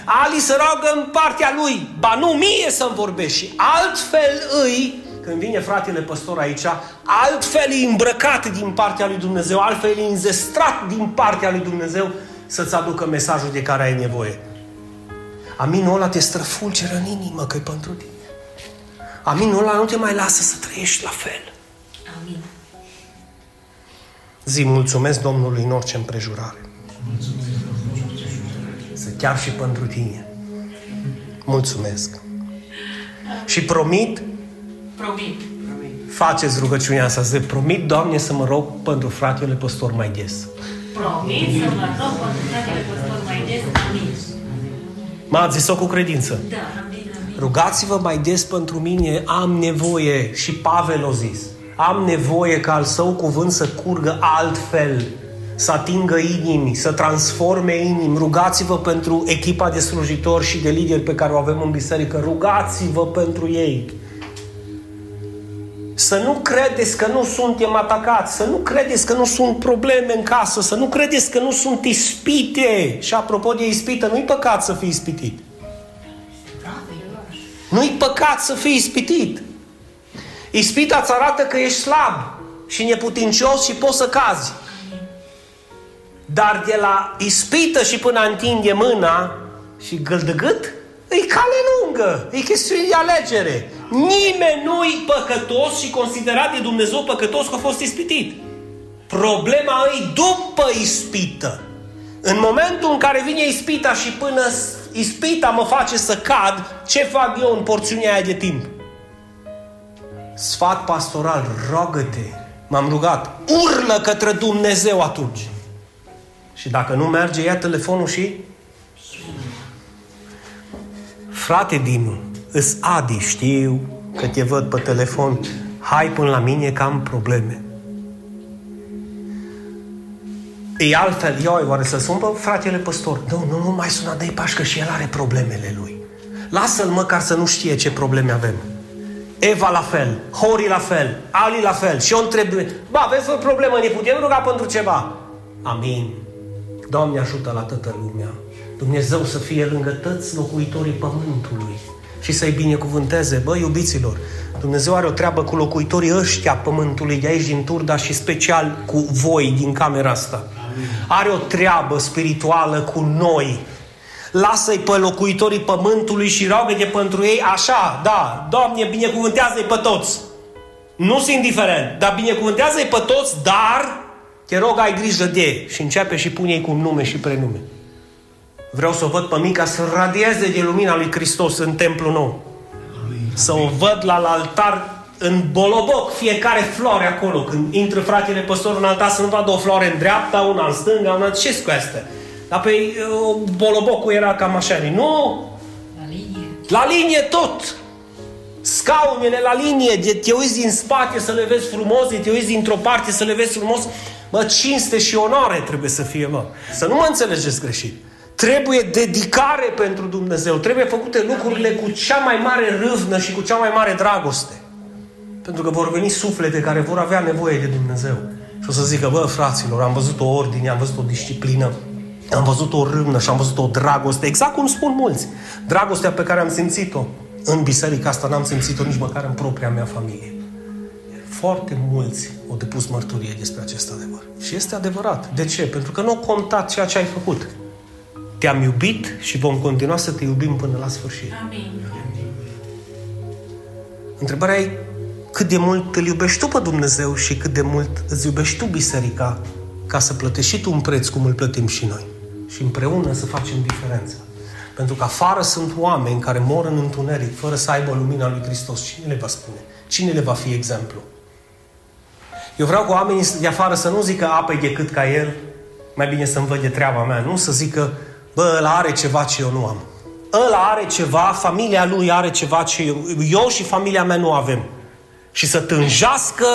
Ali să roagă în partea lui, ba nu, mie să-mi vorbești. Și altfel îi, când vine fratele păstor aici, altfel e îmbrăcat din partea lui Dumnezeu, altfel e înzestrat din partea lui Dumnezeu să-ți aducă mesajul de care ai nevoie. Aminul ăla te străfulgeră în inimă că e pentru tine. Aminul ăla nu te mai lasă să trăiești la fel.
Amin.
Zi, mulțumesc Domnului în orice împrejurare. Să chiar și pentru tine. Mulțumesc. Și promit,
Promit.
faceți rugăciunea asta, să promit, Doamne, să mă rog pentru fratele păstor mai des.
Promit să mă rog pentru fratele păstor mai des. Amin.
M-ați zis-o cu credință.
Da, amin, amin.
Rugați-vă mai des pentru mine, am nevoie, și Pavel o zis, am nevoie ca al său cuvânt să curgă altfel, să atingă inimi, să transforme inimi. Rugați-vă pentru echipa de slujitori și de lideri pe care o avem în biserică. Rugați-vă pentru ei. Să nu credeți că nu suntem atacați, să nu credeți că nu sunt probleme în casă, să nu credeți că nu sunt ispite. Și apropo de ispită, nu-i păcat să fii ispitit. Nu-i păcat să fii ispitit. Ispita îți arată că ești slab și neputincios și poți să cazi. Dar de la ispită și până a întinde mâna și gâldăgât, e cale lungă, e chestiune de alegere. Nimeni nu-i păcătos și considerat de Dumnezeu păcătos că a fost ispitit. Problema e după ispită. În momentul în care vine ispita și până ispita mă face să cad, ce fac eu în porțiunea aia de timp? Sfat pastoral, rogă-te. M-am rugat. Urlă către Dumnezeu atunci. Și dacă nu merge, ia telefonul și... Frate Dinu, îs Adi, știu că te văd pe telefon. Hai până la mine că am probleme. E altfel, eu oare să sun pe fratele păstor? Nu, nu, nu mai suna de pașcă și el are problemele lui. Lasă-l măcar să nu știe ce probleme avem. Eva la fel, Hori la fel, Ali la fel. Și eu întreb, ba, aveți o problemă, ne putem ruga pentru ceva? Amin. Doamne ajută la toată lumea. Dumnezeu să fie lângă toți locuitorii pământului și să-i binecuvânteze. Bă, iubiților, Dumnezeu are o treabă cu locuitorii ăștia pământului de aici din Turda și special cu voi din camera asta. Are o treabă spirituală cu noi. Lasă-i pe locuitorii pământului și roagă-te pentru ei așa, da, Doamne, binecuvântează-i pe toți. Nu sunt indiferent, dar binecuvântează-i pe toți, dar te rog, ai grijă de și începe și pune-i cu nume și prenume. Vreau să o văd pe mica să radieze de lumina lui Hristos în templul nou. Să o văd la altar în boloboc fiecare floare acolo. Când intră fratele păstor în altar să nu vadă o floare în dreapta, una în stânga, una... ce cu astea? Dar pe bolobocul era cam așa. Nu!
La linie.
La linie tot! Scaunele la linie, de te uiți din spate să le vezi frumos, de te uiți dintr-o parte să le vezi frumos. Mă, cinste și onoare trebuie să fie, mă. Să nu mă înțelegeți greșit. Trebuie dedicare pentru Dumnezeu. Trebuie făcute lucrurile cu cea mai mare râvnă și cu cea mai mare dragoste. Pentru că vor veni suflete care vor avea nevoie de Dumnezeu. Și o să zică, bă, fraților, am văzut o ordine, am văzut o disciplină, am văzut o râvnă și am văzut o dragoste. Exact cum spun mulți. Dragostea pe care am simțit-o în biserica asta n-am simțit-o nici măcar în propria mea familie. Foarte mulți au depus mărturie despre acest adevăr. Și este adevărat. De ce? Pentru că nu au contat ceea ce ai făcut. Te-am iubit și vom continua să te iubim până la sfârșit.
Amin.
Întrebarea e cât de mult îl iubești tu pe Dumnezeu și cât de mult îți iubești tu biserica ca să plătești și tu un preț cum îl plătim și noi. și împreună să facem diferența. Pentru că afară sunt oameni care mor în întuneric fără să aibă lumina lui Hristos. Cine le va spune? Cine le va fi exemplu? Eu vreau cu oamenii de afară să nu zică apă de cât ca el, mai bine să-mi văd de treaba mea. Nu să zică, bă, ăla are ceva ce eu nu am. Ăla are ceva, familia lui are ceva ce eu, eu și familia mea nu avem. Și să tânjească,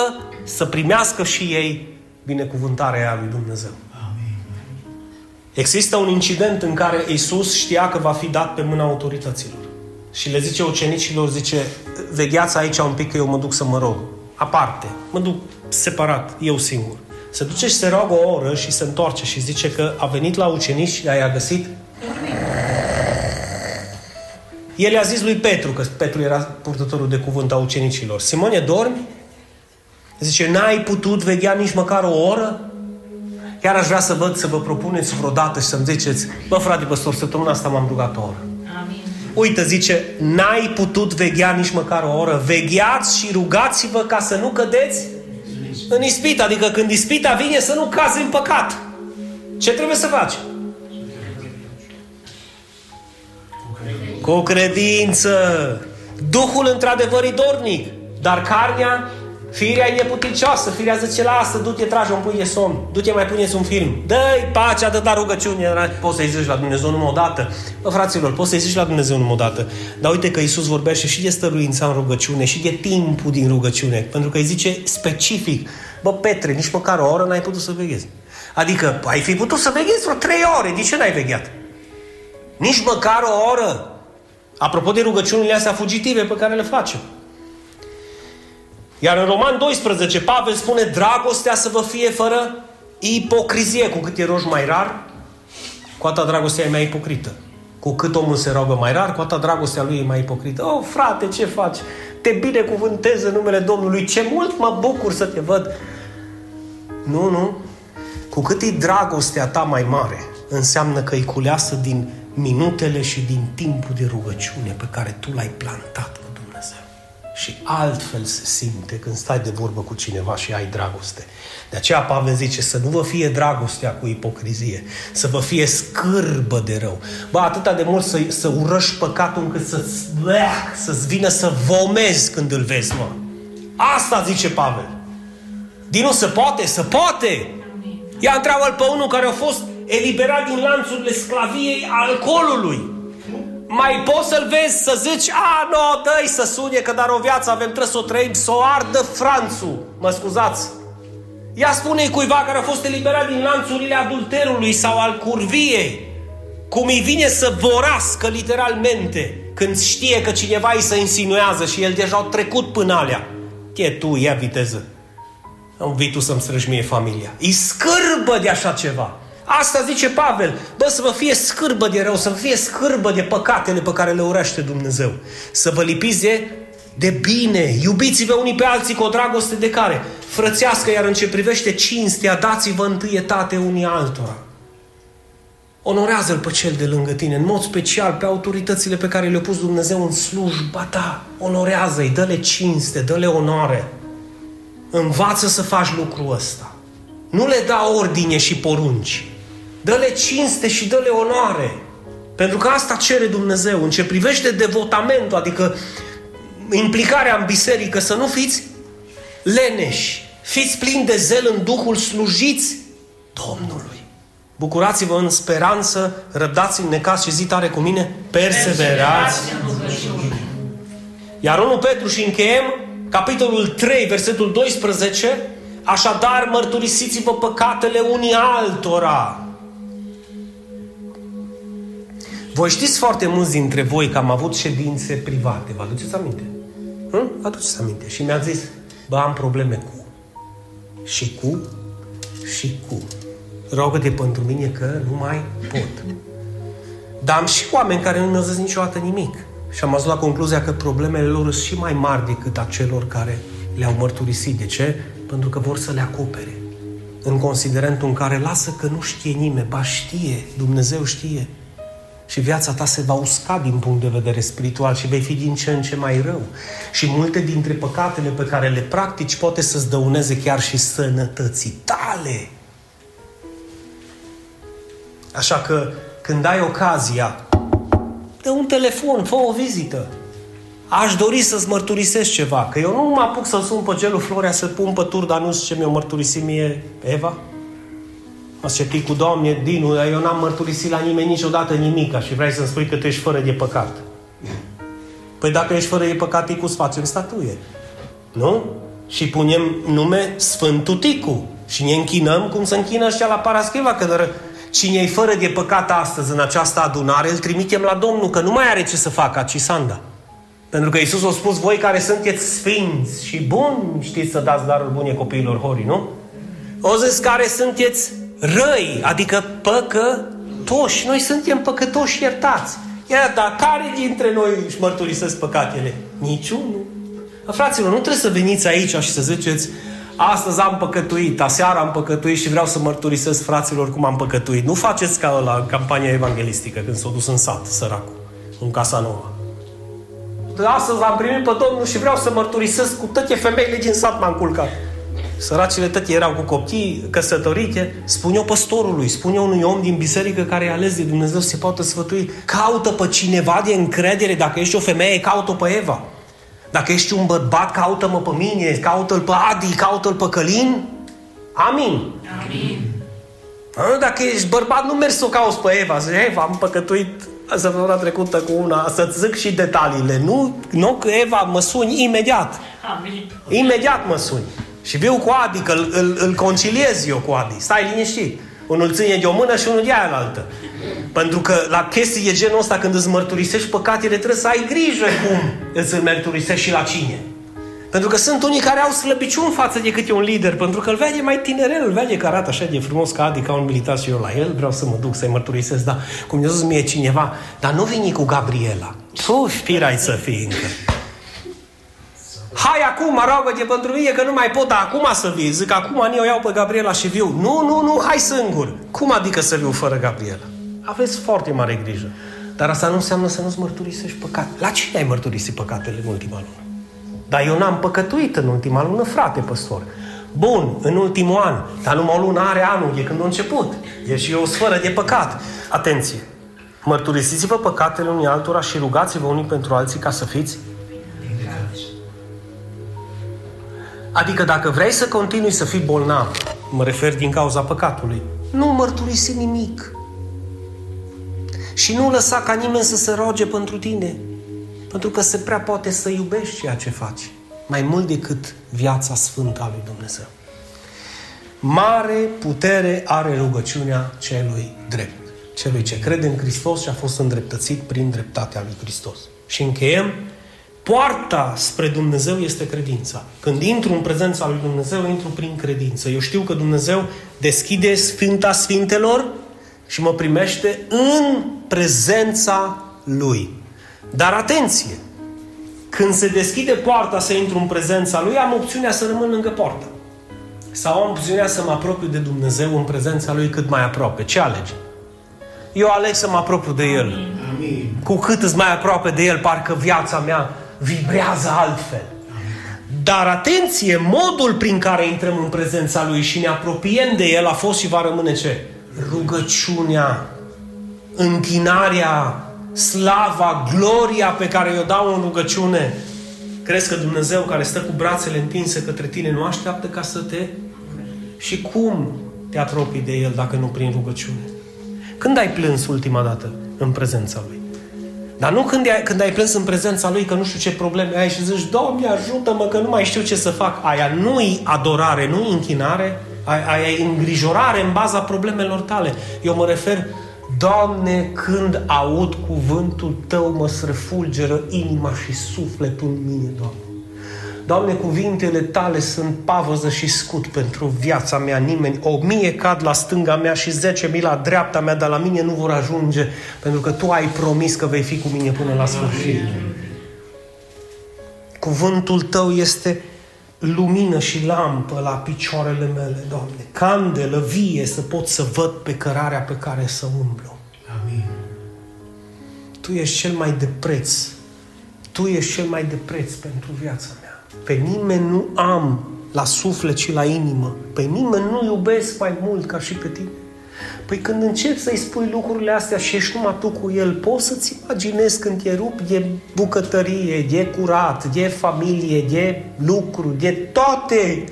să primească și ei binecuvântarea lui Dumnezeu. Există un incident în care Isus știa că va fi dat pe mâna autorităților. Și le zice ucenicilor, zice, vegheați aici un pic că eu mă duc să mă rog. Aparte. Mă duc separat, eu singur. Se duce și se roagă o oră și se întoarce și zice că a venit la ucenici și i-a găsit el i-a zis lui Petru, că Petru era purtătorul de cuvânt a ucenicilor, Simone, dormi? Zice, n-ai putut veghea nici măcar o oră? Chiar aș vrea să văd, să vă propuneți vreodată și să-mi ziceți, bă, frate păstor, săptămâna asta m-am rugat o oră. Amin. Uite, zice, n-ai putut veghea nici măcar o oră. Vegheați și rugați-vă ca să nu cădeți în ispit. Adică când ispita vine să nu cazi în păcat. Ce trebuie să faci? Cu credință. Duhul într-adevăr e dornic, dar carnea Firea e neputincioasă, firea zice, lasă, du-te, trage un pui de somn, du-te, mai puneți un film. Dă-i pacea, dă rugăciune, poți să-i zici la Dumnezeu numai o dată. Bă, fraților, poți să-i zici la Dumnezeu numai o dată. Dar uite că Isus vorbește și de stăruința în rugăciune și de timpul din rugăciune, pentru că îi zice specific, bă, Petre, nici măcar o oră n-ai putut să veghezi. Adică, ai fi putut să veghezi vreo trei ore, de ce n-ai vegheat? Nici măcar o oră. Apropo de rugăciunile astea fugitive pe care le facem. Iar în Roman 12, Pavel spune dragostea să vă fie fără ipocrizie. Cu cât e rogi mai rar, cu atâta dragostea e mai ipocrită. Cu cât omul se roagă mai rar, cu atâta dragostea lui e mai ipocrită. Oh, frate, ce faci? Te binecuvântez în numele Domnului. Ce mult mă bucur să te văd. Nu, nu. Cu cât e dragostea ta mai mare, înseamnă că e culeasă din minutele și din timpul de rugăciune pe care tu l-ai plantat și altfel se simte când stai de vorbă cu cineva și ai dragoste. De aceea Pavel zice să nu vă fie dragostea cu ipocrizie, să vă fie scârbă de rău. Ba, atâta de mult să, să urăși păcatul încât să-ți, să-ți vină să vomezi când îl vezi, mă. Asta zice Pavel. Din nu se poate? Se poate! Ia întreabă pe unul care a fost eliberat din lanțurile sclaviei alcoolului mai poți să-l vezi să zici, a, nu, dă să sune că dar o viață avem, trebuie să o trăim, să o ardă franțul. Mă scuzați. Ia spune cuiva care a fost eliberat din lanțurile adulterului sau al curviei, cum îi vine să vorască literalmente când știe că cineva îi se insinuează și el deja a trecut până alea. Che tu, ia viteză. Am vii tu să-mi străgi mie familia. Îi scârbă de așa ceva. Asta zice Pavel. Bă, să vă fie scârbă de rău, să vă fie scârbă de păcatele pe care le urește Dumnezeu. Să vă lipiți de, de bine. Iubiți-vă unii pe alții cu o dragoste de care? Frățească, iar în ce privește cinstea, dați-vă întâietate unii altora. Onorează-l pe cel de lângă tine, în mod special pe autoritățile pe care le-a pus Dumnezeu în slujba ta. Onorează-i, dă-le cinste, dă-le onoare. Învață să faci lucrul ăsta. Nu le da ordine și porunci. Dă-le cinste și dă-le onoare. Pentru că asta cere Dumnezeu. În ce privește devotamentul, adică implicarea în biserică, să nu fiți leneși. Fiți plini de zel în Duhul, slujiți Domnului. Bucurați-vă în speranță, răbdați în necas și zi tare cu mine, perseverați. Iar 1 Petru și încheiem, capitolul 3, versetul 12, Așadar, mărturisiți-vă păcatele unii altora. Voi știți foarte mulți dintre voi că am avut ședințe private. Vă aduceți aminte? Hm? Vă aduceți aminte. Și mi-a zis, bă, am probleme cu. Și cu. Și cu. Rogă-te pentru mine că nu mai pot. Dar am și oameni care nu mi-au zis niciodată nimic. Și am ajuns la concluzia că problemele lor sunt și mai mari decât a celor care le-au mărturisit. De ce? Pentru că vor să le acopere. În considerentul în care lasă că nu știe nimeni, ba știe, Dumnezeu știe și viața ta se va usca din punct de vedere spiritual și vei fi din ce în ce mai rău. Și multe dintre păcatele pe care le practici poate să-ți dăuneze chiar și sănătății tale. Așa că când ai ocazia, dă un telefon, fă o vizită. Aș dori să-ți mărturisesc ceva, că eu nu mă apuc să sun pe gelul Florea să pun pe tur, dar nu știu ce mi-o mărturisi mie Eva. Ați citit cu Doamne, Dinu, eu n-am mărturisit la nimeni niciodată nimic și vrei să-mi spui că tu ești fără de păcat. Păi dacă ești fără de păcat, Ticu, îți facem statuie. Nu? Și punem nume Sfântul Ticu. Și ne închinăm cum se închină ăștia la Paraschiva, că cine e fără de păcat astăzi în această adunare, îl trimitem la Domnul, că nu mai are ce să facă Acisanda. Pentru că Iisus a spus, voi care sunteți sfinți și buni, știți să dați darul bune copiilor horii, nu? O zis care sunteți răi, adică păcătoși. Noi suntem păcătoși iertați. Iar dar care dintre noi își mărturisesc păcatele? Niciunul. Fraților, nu trebuie să veniți aici și să ziceți astăzi am păcătuit, aseară am păcătuit și vreau să mărturisesc fraților cum am păcătuit. Nu faceți ca la campania evanghelistică când s-a dus în sat, săracul, în casa nouă. Astăzi am primit pe Domnul și vreau să mărturisesc cu toate femeile din sat m-am culcat. Săracile tăti erau cu copii căsătorite, spune-o păstorului, spune unui om din biserică care e ales de Dumnezeu să se poată sfătui, caută pe cineva de încredere, dacă ești o femeie, caută pe Eva. Dacă ești un bărbat, caută-mă pe mine, caută-l pe Adi, caută-l pe Călin. Amin. Amin. Dacă ești bărbat, nu mergi să o cauți pe Eva. Zici, Eva, am păcătuit săptămâna trecută cu una, să-ți zic și detaliile. Nu, nu că Eva mă suni imediat. Amin. Imediat mă suni. Și viu cu Adi, că îl, îl, îl conciliez eu cu Adi. Stai liniștit. Unul ține de o mână și unul de aia altă. Pentru că la chestii de genul ăsta, când îți mărturisești păcatele, trebuie să ai grijă cum îți mărturisești și la cine. Pentru că sunt unii care au slăbiciuni față de câte un lider, pentru că îl vede mai tinerel, îl vede că arată așa de frumos ca Adi, ca un militar și eu la el, vreau să mă duc să-i mărturisesc, dar cum mi-a zis mie cineva, dar nu vini cu Gabriela. Tu știrai să fii încă. Hai acum, rogă-te pentru mine că nu mai pot, dar acum să vii. Zic, acum eu iau pe Gabriela și viu. Nu, nu, nu, hai singur. Cum adică să viu fără Gabriela? Aveți foarte mare grijă. Dar asta nu înseamnă să nu-ți mărturisești păcat. La cine ai mărturisit păcatele în ultima lună? Dar eu n-am păcătuit în ultima lună, frate păstor. Bun, în ultimul an, dar numai o lună are anul, e când a început. E și o sfără de păcat. Atenție! Mărturisiți-vă păcatele unii altora și rugați-vă unii pentru alții ca să fiți Adică dacă vrei să continui să fii bolnav, mă refer din cauza păcatului, nu mărturisi nimic. Și nu lăsa ca nimeni să se roage pentru tine. Pentru că se prea poate să iubești ceea ce faci. Mai mult decât viața sfântă a lui Dumnezeu. Mare putere are rugăciunea celui drept. Celui ce crede în Hristos și a fost îndreptățit prin dreptatea lui Hristos. Și încheiem Poarta spre Dumnezeu este credința. Când intru în prezența lui Dumnezeu, intru prin credință. Eu știu că Dumnezeu deschide Sfânta Sfintelor și mă primește în prezența Lui. Dar atenție! Când se deschide poarta să intru în prezența Lui, am opțiunea să rămân lângă poartă. Sau am opțiunea să mă apropiu de Dumnezeu în prezența Lui cât mai aproape. Ce alegi? Eu aleg să mă apropiu de El. Amin. Cu cât îți mai aproape de El, parcă viața mea vibrează altfel. Dar atenție, modul prin care intrăm în prezența Lui și ne apropiem de El a fost și va rămâne ce? Rugăciunea, închinarea, slava, gloria pe care o dau în rugăciune. Crezi că Dumnezeu care stă cu brațele întinse către tine nu așteaptă ca să te... Și cum te apropii de El dacă nu prin rugăciune? Când ai plâns ultima dată în prezența Lui? Dar nu când ai, când ai plâns în prezența Lui că nu știu ce probleme ai și zici, Doamne ajută-mă că nu mai știu ce să fac. Aia nu-i adorare, nu-i închinare, aia e îngrijorare în baza problemelor tale. Eu mă refer, Doamne, când aud cuvântul Tău, mă străfulgeră inima și sufletul în mine, Doamne. Doamne, cuvintele Tale sunt pavăză și scut pentru viața mea. Nimeni, o mie cad la stânga mea și zece mii la dreapta mea, dar la mine nu vor ajunge, pentru că Tu ai promis că vei fi cu mine până la sfârșit. Cuvântul Tău este lumină și lampă la picioarele mele, Doamne. Candelă vie să pot să văd pe cărarea pe care să umblu. Amin. Tu ești cel mai de preț. Tu ești cel mai de preț pentru viața mea. Pe nimeni nu am la suflet și la inimă. Pe nimeni nu iubesc mai mult ca și pe tine. Păi când începi să-i spui lucrurile astea și ești numai tu cu el, poți să-ți imaginezi când te rup, e bucătărie, e curat, e familie, e lucru, e toate.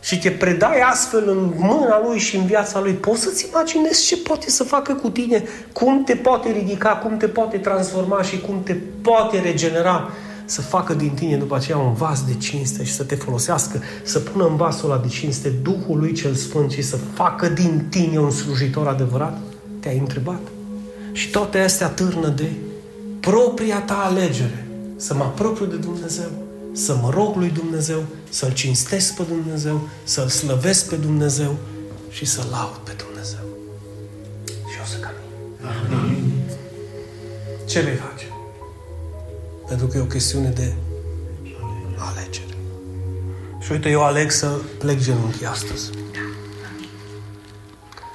Și te predai astfel în mâna lui și în viața lui. Poți să-ți imaginezi ce poate să facă cu tine, cum te poate ridica, cum te poate transforma și cum te poate regenera să facă din tine după aceea un vas de cinste și să te folosească, să pună în vasul ăla de cinste Duhul lui cel Sfânt și să facă din tine un slujitor adevărat? Te-ai întrebat? Și toate astea târnă de propria ta alegere. Să mă apropiu de Dumnezeu, să mă rog lui Dumnezeu, să-L cinstesc pe Dumnezeu, să-L slăvesc pe Dumnezeu și să-L laud pe Dumnezeu. Și o să camin. Ce vei face? Pentru că e o chestiune de alegere. Și uite, eu aleg să plec genunchi astăzi.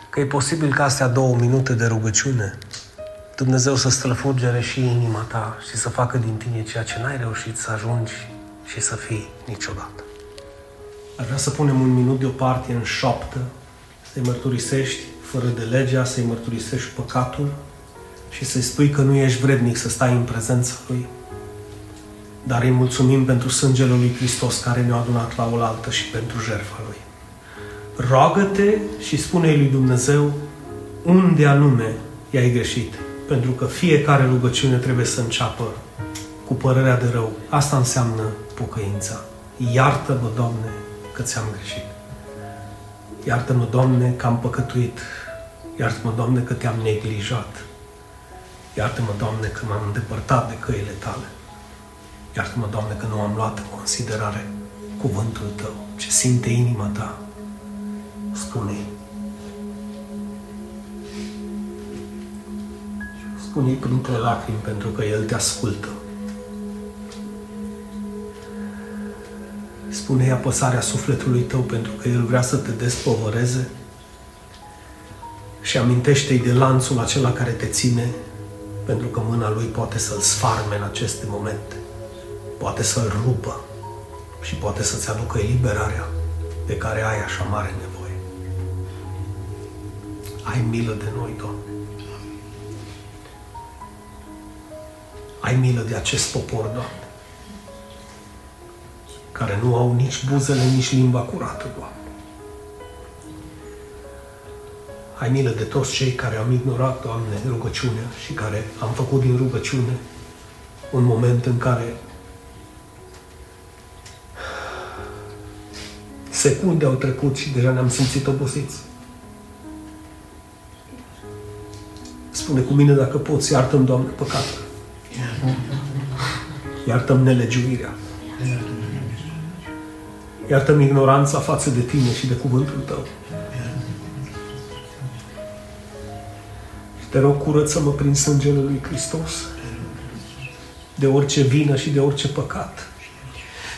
Că e posibil ca astea două minute de rugăciune Dumnezeu să străfurgere și inima ta și să facă din tine ceea ce n-ai reușit să ajungi și să fii niciodată. Ar vrea să punem un minut deoparte în șoaptă, să-i mărturisești fără de legea, să-i mărturisești păcatul și să-i spui că nu ești vrednic să stai în prezența Lui dar îi mulțumim pentru sângele lui Hristos care ne-a adunat la oaltă și pentru jertfa lui. Roagă-te și spune lui Dumnezeu unde anume i-ai greșit, pentru că fiecare rugăciune trebuie să înceapă cu părerea de rău. Asta înseamnă pocăința. Iartă-mă, Doamne, că ți-am greșit. Iartă-mă, Doamne, că am păcătuit. Iartă-mă, Doamne, că te-am neglijat. Iartă-mă, Doamne, că m-am îndepărtat de căile Tale. Iartă-mă, Doamne, că nu am luat în considerare cuvântul Tău, ce simte inima Ta. Spune-i. Spune-i printre lacrimi, pentru că El te ascultă. Spune-i apăsarea sufletului tău, pentru că El vrea să te despovăreze și amintește-i de lanțul acela care te ține, pentru că mâna Lui poate să-l sfarme în aceste momente poate să-l rupă și poate să-ți aducă eliberarea de care ai așa mare nevoie. Ai milă de noi, Doamne. Ai milă de acest popor, Doamne, care nu au nici buzele, nici limba curată, Doamne. Ai milă de toți cei care am ignorat, Doamne, rugăciunea și care am făcut din rugăciune un moment în care Secunde au trecut și deja ne-am simțit obosiți. Spune cu mine dacă poți, iartă-mi, Doamne, păcatul. Iartă-mi nelegiuirea. Iartă-mi ignoranța față de Tine și de cuvântul Tău. Și te rog, curăță-mă prin sângele lui Hristos de orice vină și de orice păcat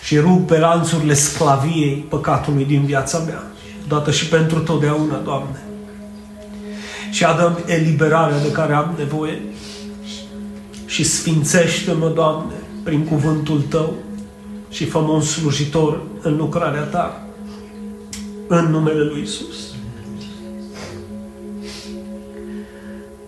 și rup pe lanțurile sclaviei păcatului din viața mea, dată și pentru totdeauna, Doamne. Și adăm eliberarea de care am nevoie și sfințește-mă, Doamne, prin cuvântul Tău și fă un slujitor în lucrarea Ta, în numele Lui Isus.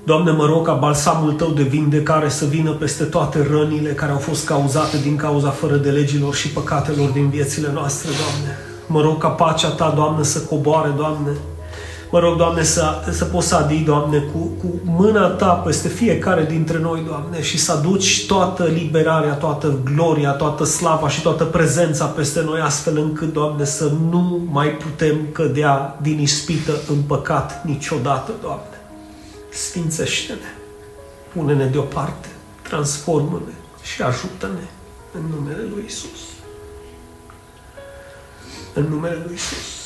Doamne, mă rog ca balsamul Tău de vindecare să vină peste toate rănile care au fost cauzate din cauza fără de legilor și păcatelor din viețile noastre, Doamne. Mă rog ca pacea Ta, Doamne, să coboare, Doamne. Mă rog, Doamne, să, să poți să adii, Doamne, cu, cu mâna Ta peste fiecare dintre noi, Doamne, și să aduci toată liberarea, toată gloria, toată slava și toată prezența peste noi, astfel încât, Doamne, să nu mai putem cădea din ispită în păcat niciodată, Doamne. Sfințește-ne, pune-ne deoparte, transformă-ne și ajută-ne în numele Lui Isus. În numele Lui Isus.